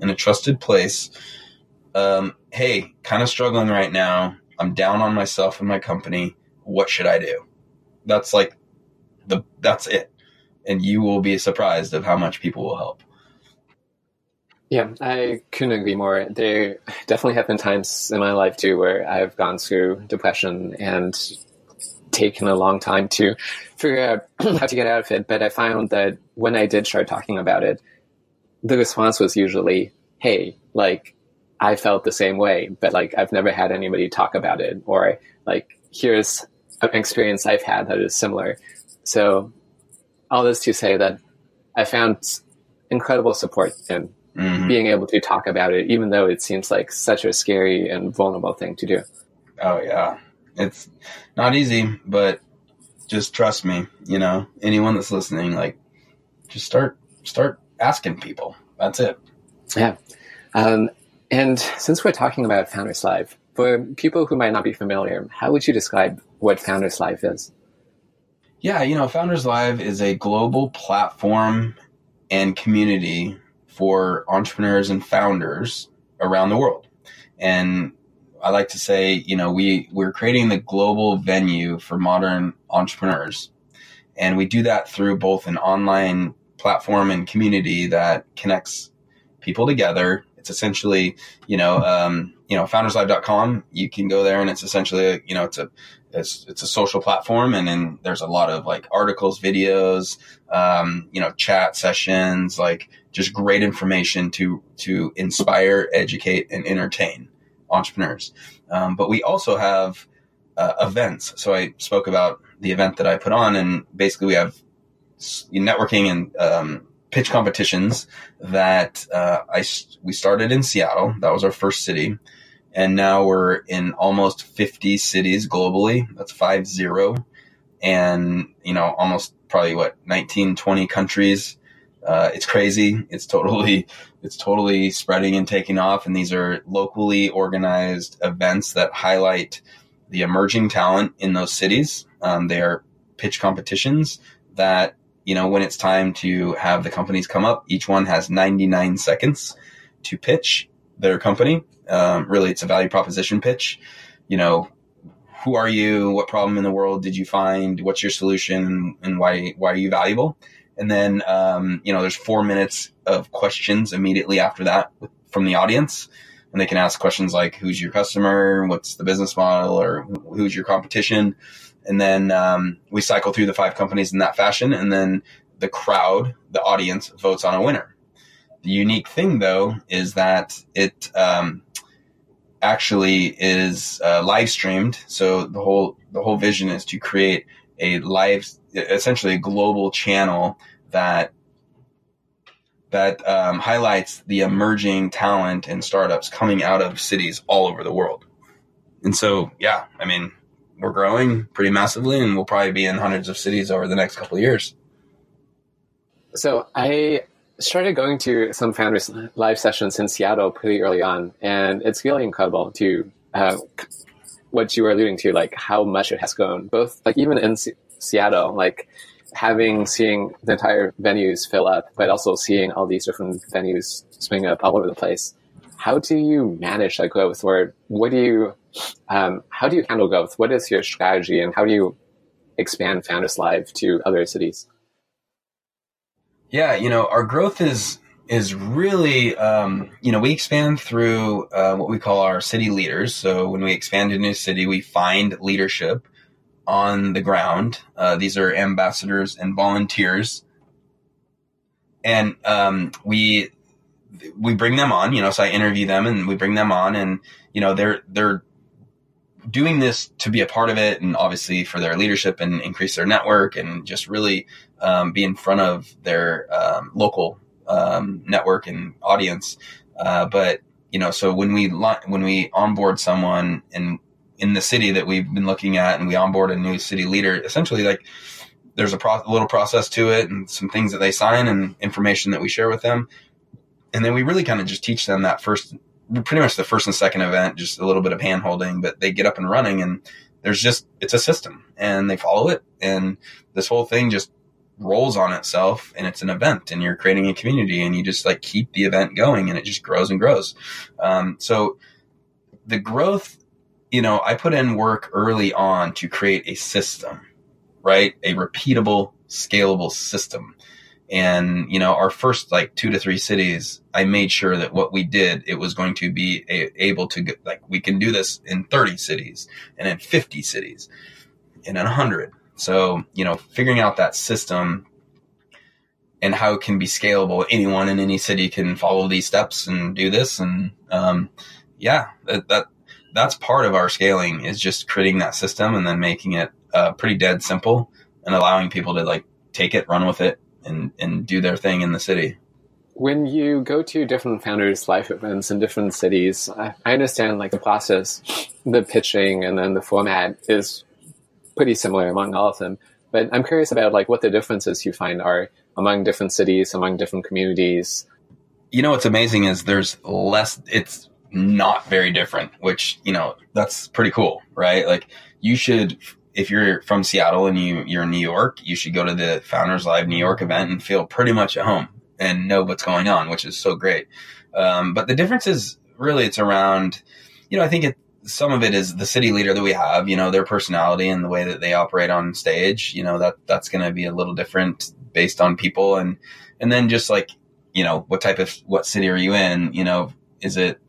in a trusted place. Um, Hey, kind of struggling right now. I'm down on myself and my company. What should I do? That's like the, that's it. And you will be surprised of how much people will help. Yeah, I couldn't agree more. There definitely have been times in my life too where I've gone through depression and taken a long time to figure out how to get out of it. But I found that when I did start talking about it, the response was usually, Hey, like, I felt the same way, but like, I've never had anybody talk about it or like, here's an experience I've had that is similar. So all this to say that I found incredible support in mm-hmm. being able to talk about it, even though it seems like such a scary and vulnerable thing to do. Oh yeah, it's not easy, but just trust me. You know, anyone that's listening, like, just start start asking people. That's it. Yeah. Um, and since we're talking about Founders Live, for people who might not be familiar, how would you describe what Founders Live is? Yeah, you know, Founders Live is a global platform and community for entrepreneurs and founders around the world. And I like to say, you know, we, we're creating the global venue for modern entrepreneurs. And we do that through both an online platform and community that connects people together. It's essentially, you know, um, you know, founderslive.com. You can go there and it's essentially, you know, it's a, it's, it's a social platform and then there's a lot of like articles, videos, um, you know, chat sessions, like just great information to, to inspire, educate and entertain entrepreneurs. Um, but we also have, uh, events. So I spoke about the event that I put on, and basically we have networking and um, pitch competitions that uh, I we started in Seattle. That was our first city, and now we're in almost 50 cities globally. That's five zero, and you know almost probably what 19, 20 countries. Uh, it's crazy. It's totally it's totally spreading and taking off. And these are locally organized events that highlight the emerging talent in those cities. Um, they are pitch competitions that you know, when it's time to have the companies come up, each one has 99 seconds to pitch their company. Um, really, it's a value proposition pitch. You know, who are you? What problem in the world did you find? What's your solution? And why, why are you valuable? And then, um, you know, there's four minutes of questions immediately after that from the audience. And they can ask questions like, who's your customer? What's the business model? Or who's your competition? And then um, we cycle through the five companies in that fashion, and then the crowd, the audience, votes on a winner. The unique thing, though, is that it um, actually is uh, live streamed. So the whole the whole vision is to create a live, essentially a global channel that that um, highlights the emerging talent and startups coming out of cities all over the world. And so, yeah, I mean, we're growing pretty massively, and we'll probably be in hundreds of cities over the next couple years. So I started going to some founders live sessions in Seattle pretty early on, and it's really incredible to uh, what you were alluding to, like how much it has grown. Both like even in C- Seattle, like having seeing the entire venues fill up, but also seeing all these different venues spring up all over the place. How do you manage that growth, or what do you um, how do you handle growth? What is your strategy, and how do you expand Founders Live to other cities? Yeah, you know, our growth is is really, um, you know, we expand through uh, what we call our city leaders. So when we expand a new city, we find leadership on the ground. Uh, these are ambassadors and volunteers, and um, we we bring them on. You know, so I interview them and we bring them on, and you know, they're they're doing this to be a part of it and obviously for their leadership and increase their network and just really um, be in front of their um, local um, network and audience. Uh, but you know, so when we when we onboard someone in in the city that we've been looking at, and we onboard a new city leader, essentially like there's a, pro- a little process to it, and some things that they sign, and information that we share with them, and then we really kind of just teach them that first pretty much the first and second event, just a little bit of hand holding, but they get up and running and there's just, it's a system and they follow it. And this whole thing just rolls on itself and it's an event and you're creating a community and you just like keep the event going and it just grows and grows. Um, so the growth, you know, I put in work early on to create a system, right? A repeatable, scalable system and, you know, our first like two to three cities, I made sure that what we did, it was going to be a, able to get, like, we can do this in 30 cities and in 50 cities and in 100. So, you know, figuring out that system and how it can be scalable. Anyone in any city can follow these steps and do this. And, um, yeah, that, that, that's part of our scaling is just creating that system and then making it, uh, pretty dead simple and allowing people to like take it, run with it, and and do their thing in the city. When you go to different Founders Live events in different cities, I, I understand like the process, the pitching, and then the format is pretty similar among all of them. But I'm curious about like what the differences you find are among different cities, among different communities. You know what's amazing is there's less. It's not very different, which you know that's pretty cool, right? Like you should if you're from Seattle and you you're in New York, you should go to the Founders Live New York event and feel pretty much at home and know what's going on, which is so great. Um, but the difference is really it's around, you know, I think it, some of it is the city leader that we have, you know, their personality and the way that they operate on stage. You know that that's going to be a little different based on people and and then just like you know what type of what city are you in? You know, is it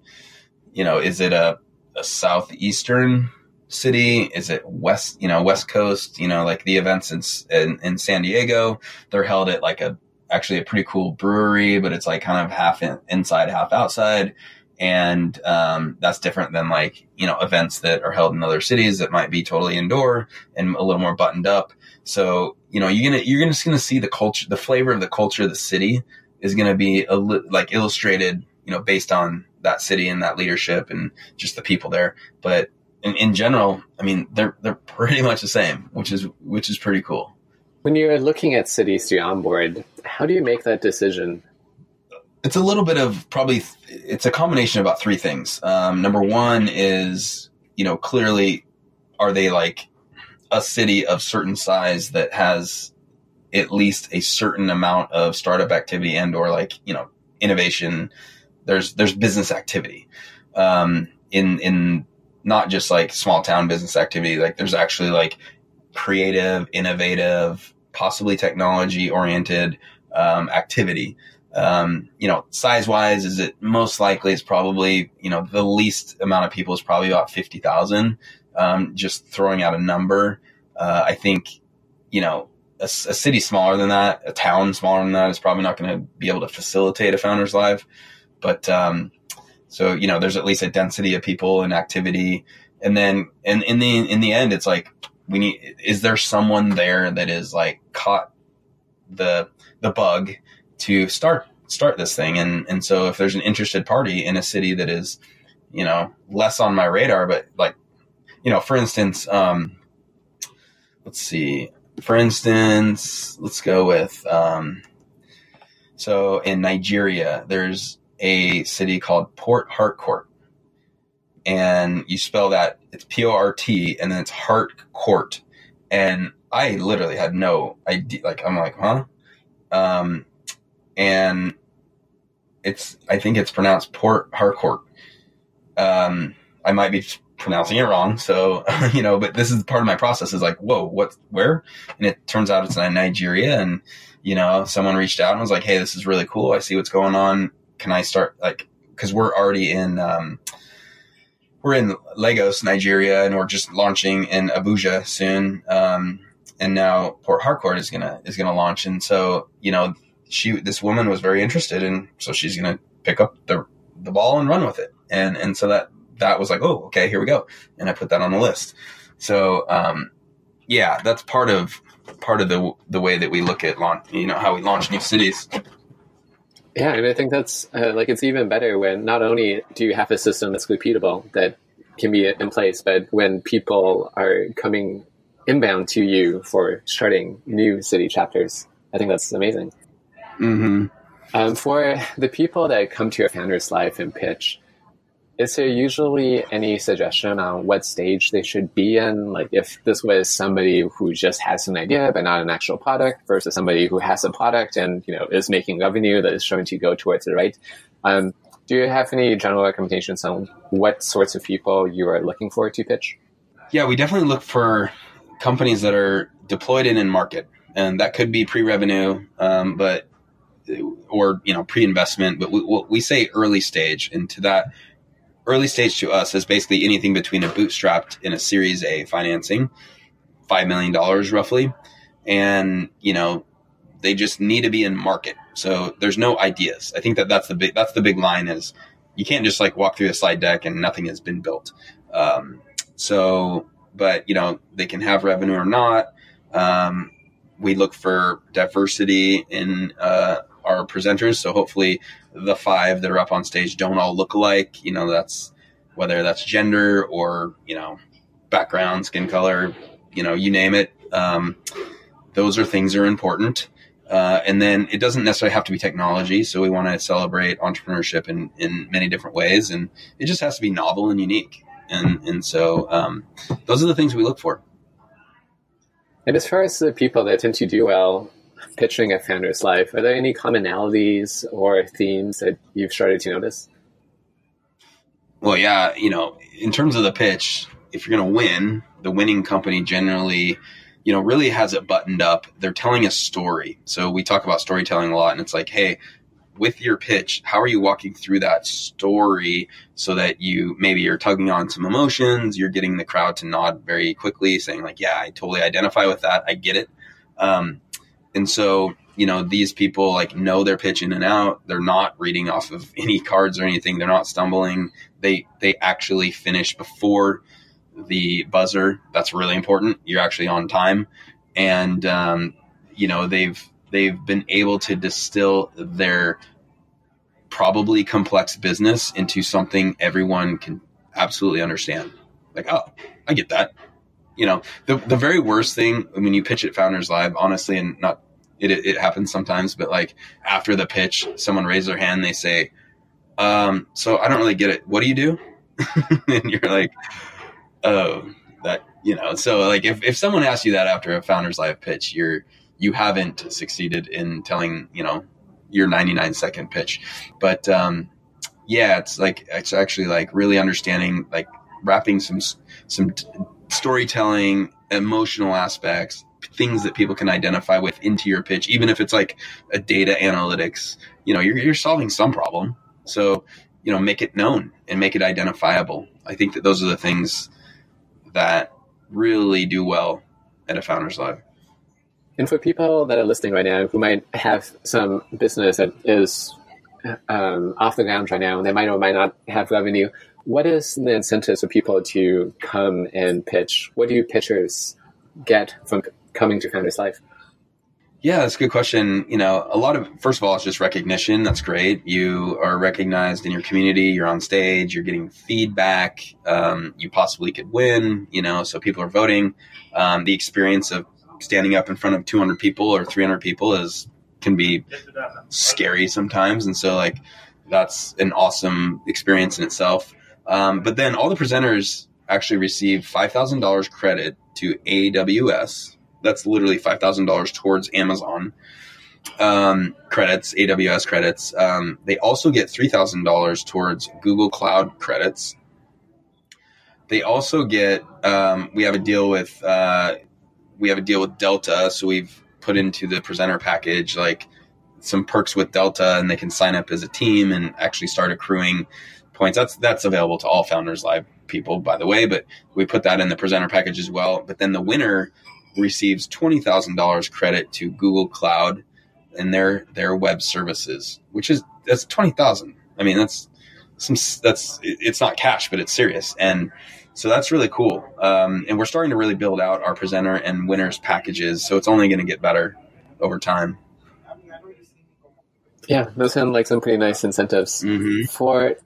you know is it a a southeastern city? Is it west, you know, west coast? You know, like the events in, in, in San Diego, they're held at like a, actually a pretty cool brewery, but it's like kind of half in, inside, half outside. and um, that's different than like you know events that are held in other cities that might be totally indoor and a little more buttoned up. So you know you're gonna you're just gonna see the culture, the flavor of the culture of the city is gonna be a li- like illustrated, you know, based on that city and that leadership and just the people there. But in, in general, I mean, they're they're pretty much the same, which is which is pretty cool. When you're looking at cities to onboard, how do you make that decision? It's a little bit of probably it's a combination of about three things. Um, number one is you know clearly are they like a city of certain size that has at least a certain amount of startup activity and or like you know innovation there's there's business activity um, in in not just like small town business activity. Like there's actually like creative, innovative, possibly technology oriented um, activity. Um, you know, size wise, is it most likely it's probably, you know, the least amount of people is probably about 50,000. Um, just throwing out a number. Uh, I think, you know, a, a, city smaller than that, a town smaller than that is probably not going to be able to facilitate a founder's live. But, um, so, you know, there's at least a density of people and activity. And then, and in the, in the end, it's like, we need, is there someone there that is like caught the, the bug to start, start this thing? And, and so if there's an interested party in a city that is, you know, less on my radar, but like, you know, for instance, um, let's see, for instance, let's go with, um, so in Nigeria, there's a city called Port Harcourt. And you spell that, it's P O R T, and then it's Harcourt. And I literally had no idea. Like, I'm like, huh? Um, and it's, I think it's pronounced Port Harcourt. Um, I might be pronouncing it wrong. So, you know, but this is part of my process is like, whoa, what, where? And it turns out it's in Nigeria. And, you know, someone reached out and was like, Hey, this is really cool. I see what's going on can I start like because we're already in um, we're in Lagos, Nigeria, and we're just launching in Abuja soon. Um, and now Port Harcourt is gonna is gonna launch, and so you know she this woman was very interested, and so she's gonna pick up the the ball and run with it, and and so that that was like oh okay here we go, and I put that on the list. So um, yeah, that's part of part of the the way that we look at launch, you know, how we launch new cities. Yeah, and I think that's uh, like it's even better when not only do you have a system that's repeatable that can be in place, but when people are coming inbound to you for starting new city chapters, I think that's amazing. Mm-hmm. Um, for the people that come to your Founders Live and pitch, is there usually any suggestion on what stage they should be in? Like if this was somebody who just has an idea but not an actual product versus somebody who has a product and you know is making revenue that is showing to go towards the right. Um, do you have any general recommendations on what sorts of people you are looking for to pitch? Yeah, we definitely look for companies that are deployed in in market, and that could be pre-revenue, um, but or you know pre-investment. But we, we say early stage, and to that early stage to us is basically anything between a bootstrapped and a Series A financing, five million dollars roughly, and you know they just need to be in market. So there's no ideas. I think that that's the big that's the big line is you can't just like walk through a slide deck and nothing has been built. Um, so, but you know they can have revenue or not. Um, we look for diversity in uh, our presenters. So hopefully the five that are up on stage don't all look alike. You know, that's whether that's gender or, you know, background, skin color, you know, you name it. Um, those are things that are important. Uh, and then it doesn't necessarily have to be technology. So we want to celebrate entrepreneurship in, in many different ways. And it just has to be novel and unique. And, and so um, those are the things we look for. And as far as the people that tend to do well pitching a Founders Live, are there any commonalities or themes that you've started to notice? Well, yeah, you know, in terms of the pitch, if you're going to win, the winning company generally, you know, really has it buttoned up. They're telling a story. So we talk about storytelling a lot, and it's like, hey, with your pitch, how are you walking through that story so that you maybe you're tugging on some emotions, you're getting the crowd to nod very quickly, saying like, "Yeah, I totally identify with that. I get it." Um, and so, you know, these people like know their pitch in and out. They're not reading off of any cards or anything. They're not stumbling. They they actually finish before the buzzer. That's really important. You're actually on time, and um, you know they've they've been able to distill their probably complex business into something everyone can absolutely understand. Like, oh, I get that. You know, the the very worst thing when you pitch at Founders Live, honestly, and not it it happens sometimes, but like after the pitch, someone raises their hand, they say, um, "So I don't really get it. What do you do?" and you're like, "Oh, that you know." So like if if someone asks you that after a Founders Live pitch, you're you haven't succeeded in telling you know your 99 second pitch. But um, yeah, it's like it's actually like really understanding like wrapping some some storytelling, emotional aspects, things that people can identify with into your pitch, even if it's like a data analytics. You know, you're you're solving some problem, so you know make it known and make it identifiable. I think that those are the things that really do well at a founders live. And for people that are listening right now who might have some business that is um, off the ground right now, and they might or might not have revenue, what is the incentives for people to come and pitch? What do pitchers get from coming to Founders Live? Yeah, that's a good question. You know, a lot of first of all, it's just recognition. That's great. You are recognized in your community. You're on stage. You're getting feedback. Um, you possibly could win. You know, so people are voting. Um, the experience of standing up in front of 200 people or 300 people is can be scary sometimes and so like that's an awesome experience in itself um, but then all the presenters actually receive $5000 credit to aws that's literally $5000 towards amazon um, credits aws credits. Um, they also get $3000 towards google cloud credits. They also get um, we have a deal with uh, we have a deal with Delta, so we've put into the presenter package like some perks with Delta, and they can sign up as a team and actually start accruing points. That's that's available to all Founders Live people, by the way. But we put that in the presenter package as well. But then the winner receives twenty thousand dollars credit to Google Cloud and their their web services, which is that's twenty thousand. I mean, that's some that's it's not cash, but it's serious and so that's really cool. Um, and we're starting to really build out our presenter and winners packages. So it's only going to get better over time. Yeah, those sound like some pretty nice incentives. Mm-hmm. For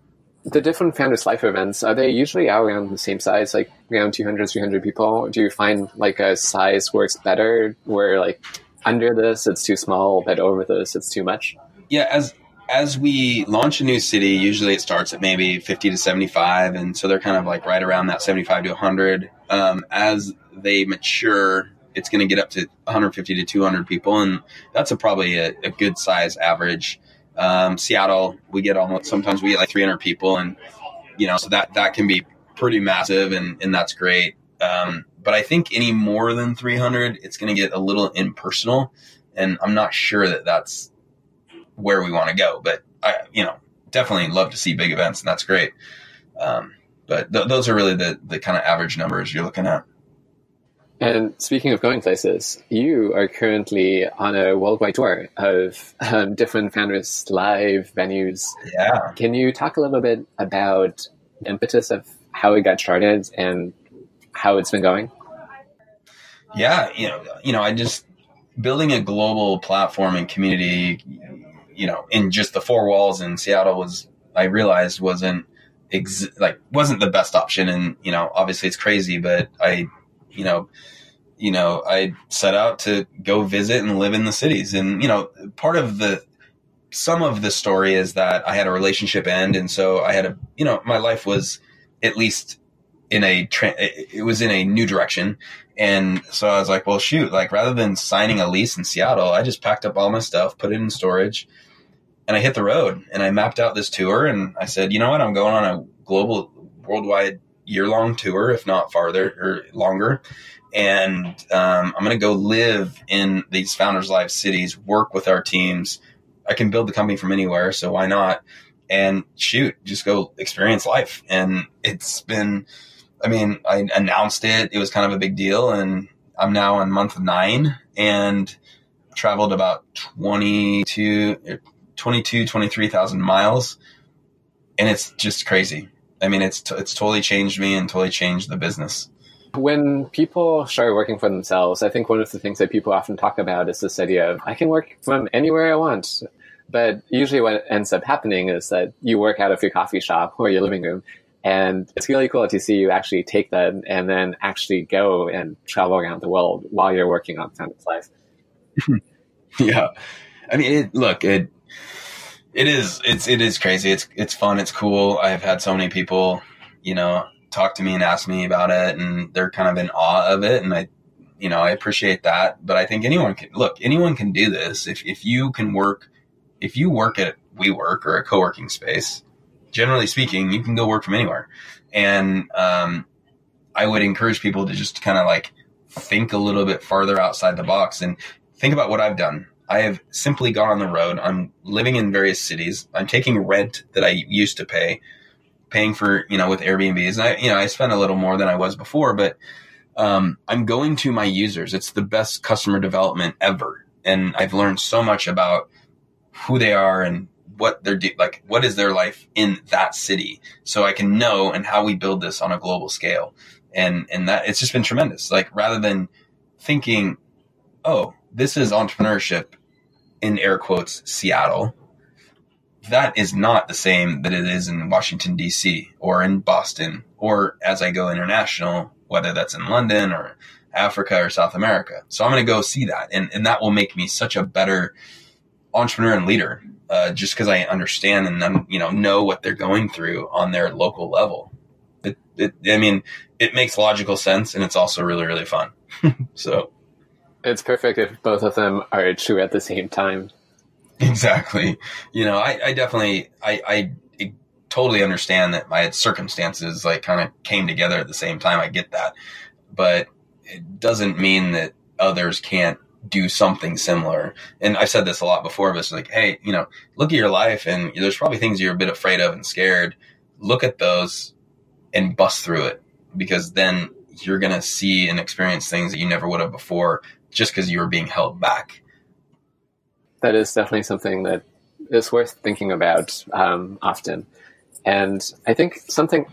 the different Founders Live events, are they usually all around the same size, like around 200, 300 people? Do you find like a size works better where like under this it's too small, but over this it's too much? Yeah, as as we launch a new city, usually it starts at maybe 50 to 75. And so they're kind of like right around that 75 to 100. Um, as they mature, it's going to get up to 150 to 200 people. And that's a, probably a, a, good size average. Um, Seattle, we get almost, sometimes we get like 300 people. And, you know, so that, that can be pretty massive and, and that's great. Um, but I think any more than 300, it's going to get a little impersonal. And I'm not sure that that's where we want to go. But I, you know, definitely love to see big events, and that's great. Um, but th- those are really the the kind of average numbers you're looking at. And speaking of going places, you are currently on a worldwide tour of um, different Founders Live venues. Yeah. Can you talk a little bit about impetus of how it got started and how it's been going? Yeah, you know, you know, I just building a global platform and community you know, in just the four walls in Seattle was, I realized wasn't ex- like, wasn't the best option. And, you know, obviously it's crazy, but I, you know, you know, I set out to go visit and live in the cities. And, you know, part of the, some of the story is that I had a relationship end. And so I had a, you know, my life was at least in a, it was in a new direction. And so I was like, well, shoot, like rather than signing a lease in Seattle, I just packed up all my stuff, put it in storage, and I hit the road and I mapped out this tour and I said, you know what, I'm going on a global, worldwide, year long tour, if not farther or longer. And um, I'm going to go live in these Founders Live cities, work with our teams. I can build the company from anywhere, so why not? And shoot, just go experience life. And it's been, I mean, I announced it. It was kind of a big deal, and I'm now on month nine, and traveled about 22, 22 23,000 miles. And it's just crazy. I mean, it's, t- it's totally changed me and totally changed the business. When people start working for themselves, I think one of the things that people often talk about is this idea of I can work from anywhere I want. But usually what ends up happening is that you work out of your coffee shop or your living room and it's really cool to see you actually take that and then actually go and travel around the world while you're working on Founders Live. yeah. I mean, it, look, it, it is, it's, it is crazy. It's, it's fun. It's cool. I've had so many people, you know, talk to me and ask me about it and they're kind of in awe of it. And I, you know, I appreciate that, but I think anyone can look, anyone can do this. If, if you can work, if you work at WeWork or a co-working space, generally speaking, you can go work from anywhere. And, um, I would encourage people to just kind of like think a little bit farther outside the box and think about what I've done. I have simply gone on the road. I'm living in various cities. I'm taking rent that I used to pay, paying for, you know, with Airbnbs. And I, you know, I spend a little more than I was before, but, um, I'm going to my users. It's the best customer development ever. And I've learned so much about who they are and what they're like what is their life in that city so i can know and how we build this on a global scale and and that it's just been tremendous like rather than thinking oh this is entrepreneurship in air quotes seattle that is not the same that it is in washington d.c or in boston or as i go international whether that's in london or africa or south america so i'm going to go see that and, and that will make me such a better entrepreneur and leader uh, just because I understand and you know know what they're going through on their local level. It, it, I mean, it makes logical sense, and it's also really really fun. so it's perfect if both of them are true at the same time. Exactly. You know, I, I definitely I, I totally understand that my circumstances like kind of came together at the same time. I get that, but it doesn't mean that others can't do something similar. And I've said this a lot before, but it's like, hey, you know, look at your life and there's probably things you're a bit afraid of and scared. Look at those and bust through it because then you're going to see and experience things that you never would have before just because you were being held back. That is definitely something that is worth thinking about um, often. And I think something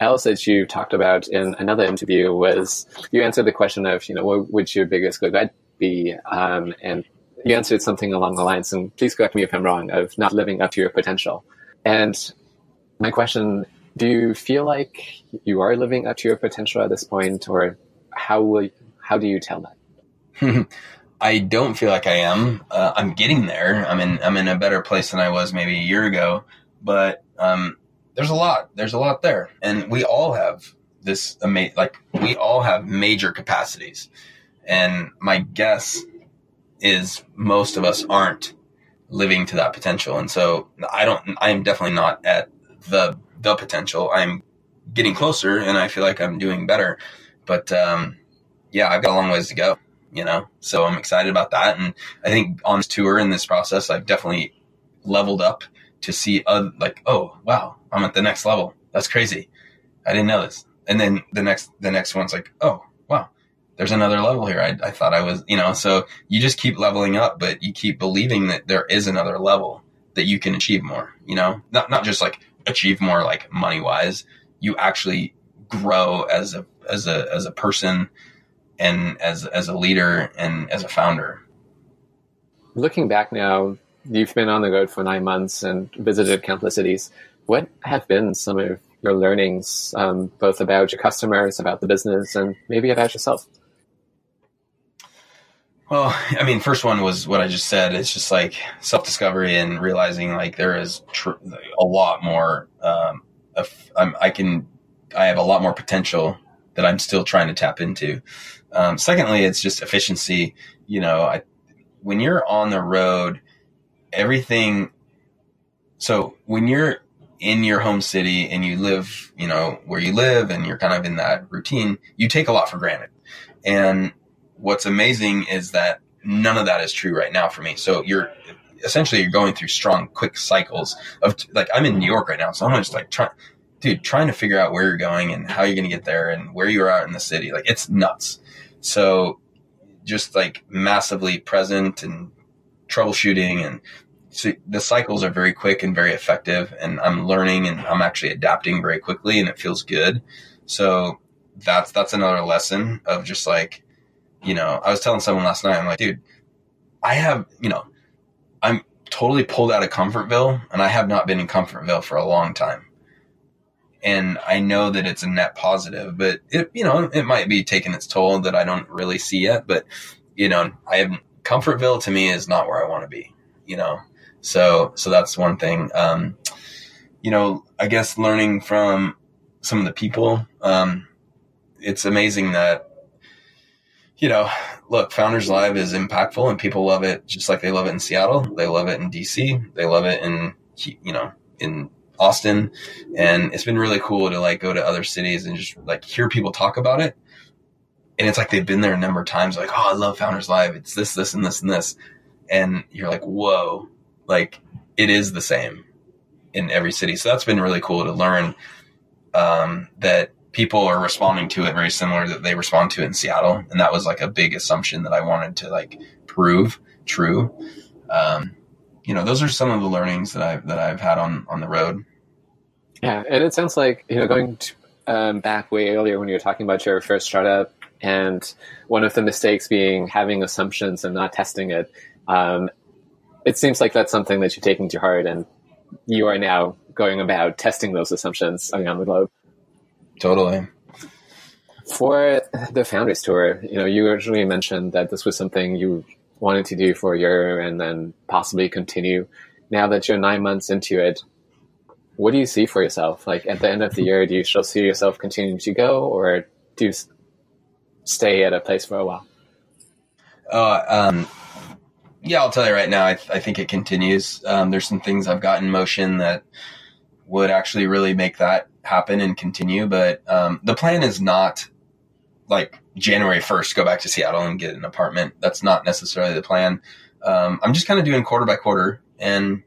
else that you talked about in another interview was you answered the question of, you know, what would your biggest regret be? Um, and you answered something along the lines, and please correct me if I'm wrong, of not living up to your potential. And my question, do you feel like you are living up to your potential at this point, or how will, how do you tell that? I don't feel like I am. Uh, I'm getting there. I'm in, I'm in a better place than I was maybe a year ago, but, um, there's a lot, there's a lot there. And we all have this amazing, like we all have major capacities. And my guess is most of us aren't living to that potential. And so I don't, I'm definitely not at the, the potential. I'm getting closer and I feel like I'm doing better. But, um, yeah, I've got a long ways to go, you know, so I'm excited about that. And I think on this tour in this process, I've definitely leveled up to see, uh, like, oh, wow, I'm at the next level. That's crazy. I didn't know this. And then the next, the next one's like, oh, wow, there's another level here. I, I thought I was, you know, so you just keep leveling up, but you keep believing that there is another level that you can achieve more, you know, not, not just like achieve more like money wise. You actually grow as a, as a, as a person and as, as a leader and as a founder. Looking back now, you've been on the road for nine months and visited countless cities. What have been some of your learnings, um, both about your customers, about the business, and maybe about yourself? Well, I mean, first one was what I just said. It's just like self discovery and realizing like there is tr- a lot more. Um, of, i can, I have a lot more potential that I'm still trying to tap into. Um, secondly, it's just efficiency. You know, I, when you're on the road, everything. So when you're in your home city and you live, you know, where you live and you're kind of in that routine, you take a lot for granted. And what's amazing is that none of that is true right now for me. So you're essentially you're going through strong, quick cycles of like I'm in New York right now, so I'm just like trying, dude, trying to figure out where you're going and how you're going to get there and where you are out in the city. Like it's nuts. So just like massively present and troubleshooting and so the cycles are very quick and very effective and I'm learning and I'm actually adapting very quickly and it feels good. So that's that's another lesson of just like, you know, I was telling someone last night, I'm like, dude, I have, you know, I'm totally pulled out of Comfortville and I have not been in Comfortville for a long time. And I know that it's a net positive, but it, you know, it might be taking its toll that I don't really see yet. But, you know, I have Comfortville to me is not where I want to be, you know? So, so that's one thing. Um, you know, I guess learning from some of the people, um, it's amazing that, you know, look, Founders Live is impactful and people love it just like they love it in Seattle. They love it in DC. They love it in, you know, in Austin. And it's been really cool to like go to other cities and just like hear people talk about it. And it's like they've been there a number of times, like, oh, I love Founders Live. It's this, this, and this, and this. And you're like, whoa, like it is the same in every city. So that's been really cool to learn um, that people are responding to it very similar that they respond to it in Seattle. And that was like a big assumption that I wanted to like prove true. Um, you know, those are some of the learnings that I've, that I've had on, on the road. Yeah. And it sounds like, you know, going to, um, back way earlier when you were talking about your first startup and one of the mistakes being having assumptions and not testing it. Um, it seems like that's something that you're taking to heart and you are now going about testing those assumptions around the globe. Totally. For the Founders Tour, you know, you originally mentioned that this was something you wanted to do for a year and then possibly continue. Now that you're nine months into it, what do you see for yourself? Like at the end of the year, do you still see yourself continuing to go or do you stay at a place for a while? Uh, um, yeah, I'll tell you right now. I, I think it continues. Um, there's some things I've got in motion that would actually really make that happen and continue. But um, the plan is not like January 1st, go back to Seattle and get an apartment. That's not necessarily the plan. Um, I'm just kind of doing quarter by quarter and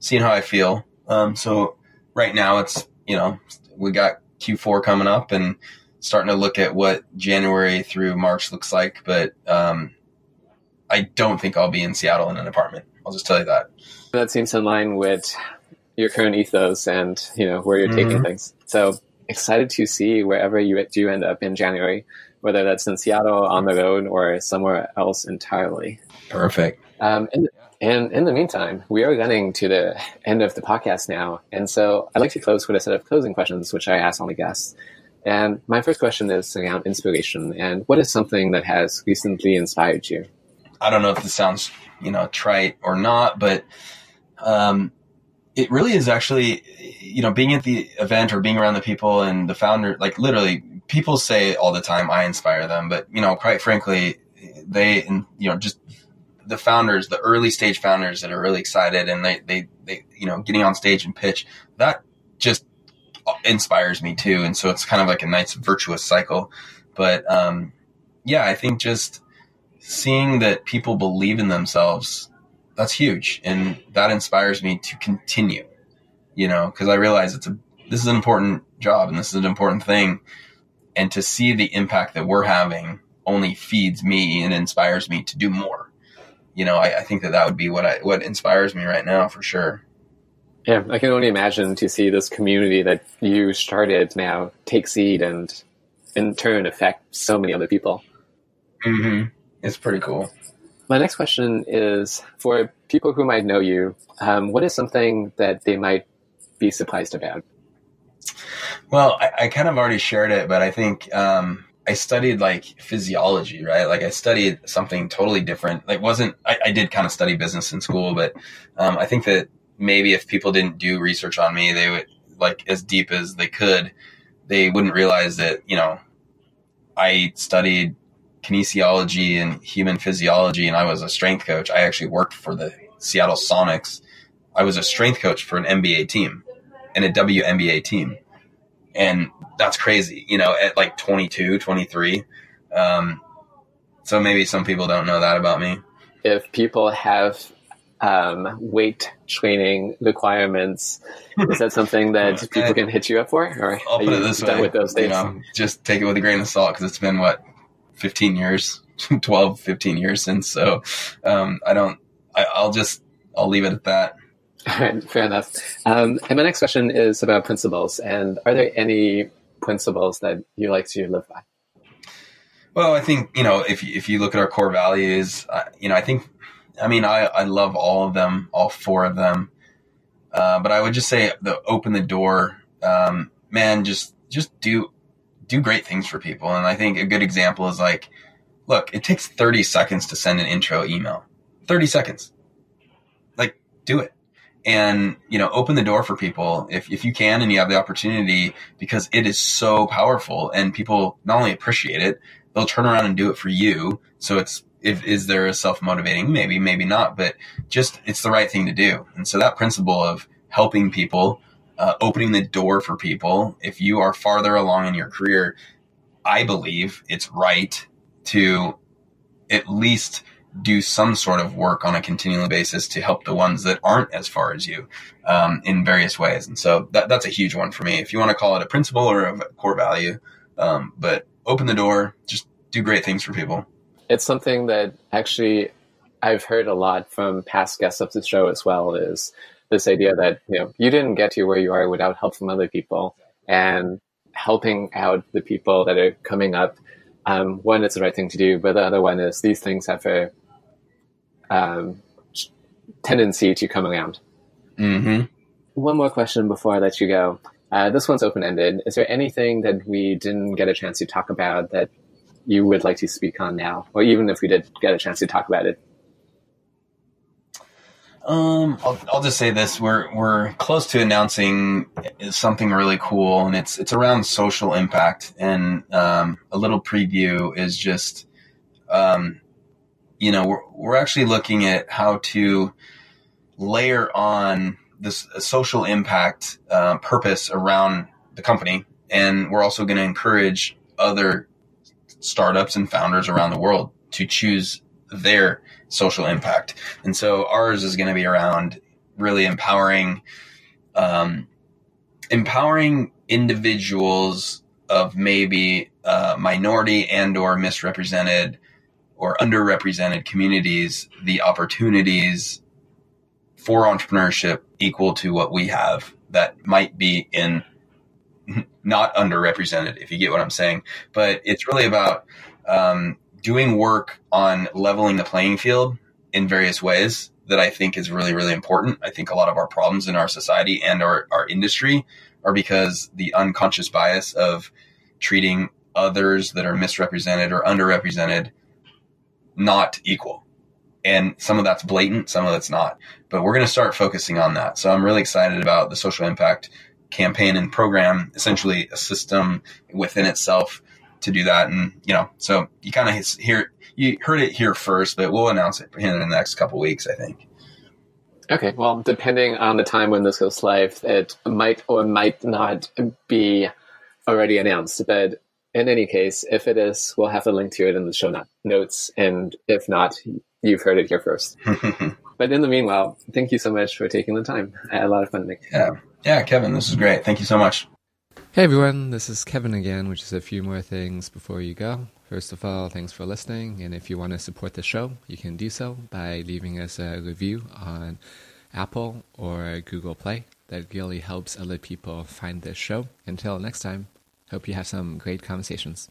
seeing how I feel. Um, so right now it's, you know, we got Q4 coming up and starting to look at what January through March looks like. But um, I don't think I'll be in Seattle in an apartment. I'll just tell you that. That seems in line with your current ethos and you know where you're mm-hmm. taking things. So excited to see wherever you do end up in January, whether that's in Seattle on the road or somewhere else entirely. Perfect. Um, and, and in the meantime, we are getting to the end of the podcast now, and so I'd like to close with a set of closing questions, which I ask all my guests. And my first question is around inspiration, and what is something that has recently inspired you? I don't know if this sounds, you know, trite or not, but um, it really is actually, you know, being at the event or being around the people and the founder, like literally, people say all the time, I inspire them, but you know, quite frankly, they, you know, just the founders, the early stage founders that are really excited and they, they, they, you know, getting on stage and pitch, that just inspires me too. And so it's kind of like a nice virtuous cycle. But, um, yeah, I think just, seeing that people believe in themselves, that's huge. And that inspires me to continue, you know, because I realize it's a, this is an important job and this is an important thing. And to see the impact that we're having only feeds me and inspires me to do more. You know, I, I think that that would be what I, what inspires me right now for sure. Yeah, I can only imagine to see this community that you started now take seed and in turn affect so many other people. Mm-hmm. It's pretty cool. My next question is for people who might know you, um, what is something that they might be surprised about? Well, I, I kind of already shared it, but I think um, I studied like physiology, right? Like I studied something totally different. Like wasn't I, I did kind of study business in school, but um, I think that maybe if people didn't do research on me, they would like as deep as they could, they wouldn't realize that you know I studied kinesiology and human physiology, and I was a strength coach. I actually worked for the Seattle Sonics. I was a strength coach for an NBA team and a WNBA team. And that's crazy, you know, at like 22, 23. Um, so maybe some people don't know that about me. If people have um, weight training requirements, is that something that people can hit you up for? Or I'll put it this way, with those days? You know, just take it with a grain of salt because it's been what 15 years 12, 15 years since. So um, I don't. I, I'll just I'll leave it at that. Fair enough. Um, and my next question is about principles. And are there any principles that you like to live by? Well, I think you know if if you look at our core values, uh, you know I think I mean I I love all of them, all four of them. Uh, but I would just say the open the door, um, man. Just just do do great things for people. And I think a good example is like, look, it takes thirty seconds to send an intro email. Thirty seconds, like do it and you know open the door for people if, if you can and you have the opportunity because it is so powerful and people not only appreciate it they'll turn around and do it for you. So it's if is there a self-motivating? Maybe maybe not but just it's the right thing to do. And so that principle of helping people uh, opening the door for people if you are farther along in your career i believe it's right to at least do some sort of work on a continual basis to help the ones that aren't as far as you um, in various ways. And so that, that's a huge one for me. If you want to call it a principle or a core value, um, but open the door, just do great things for people. It's something that actually I've heard a lot from past guests of the show as well is this idea that, you know, you didn't get to where you are without help from other people and helping out the people that are coming up. Um, one, it's the right thing to do, but the other one is these things have a um, tendency to come around. Mm-hmm. One more question before I let you go. Uh, this one's open ended. Is there anything that we didn't get a chance to talk about that you would like to speak on now, or even if we did get a chance to talk about it? Um, I'll, I'll just say this: we're we're close to announcing something really cool, and it's it's around social impact. And um, a little preview is just, um, you know, we're we're actually looking at how to layer on this social impact uh, purpose around the company, and we're also going to encourage other startups and founders around the world to choose their social impact. And so ours is going to be around really empowering, um, empowering individuals of maybe uh, minority and or misrepresented or underrepresented communities the opportunities for entrepreneurship equal to what we have that might be in not underrepresented, if you get what I'm saying. But it's really about um, doing work on leveling the playing field in various ways that I think is really, really important. I think a lot of our problems in our society and our, our industry are because the unconscious bias of treating others that are misrepresented or underrepresented not equal. And some of that's blatant, some of that's not. But we're going to start focusing on that. So I'm really excited about the social impact campaign and program, essentially a system within itself to do that. And, you know, so you kind of hear, you heard it here first, but we'll announce it in the next couple weeks, I think. Okay. Well, depending on the time when this goes live, it might or might not be already announced. But in any case, if it is, we'll have a link to it in the show notes. And if not, you've heard it here first. but in the meanwhile, thank you so much for taking the time. I had a lot of fun. Nick. Yeah. Yeah, Kevin, this is great. Thank you so much. Hey everyone, this is Kevin again, which is a few more things before you go. First of all, thanks for listening. And if you want to support the show, you can do so by leaving us a review on Apple or Google Play. That really helps other people find this show. Until next time, hope you have some great conversations.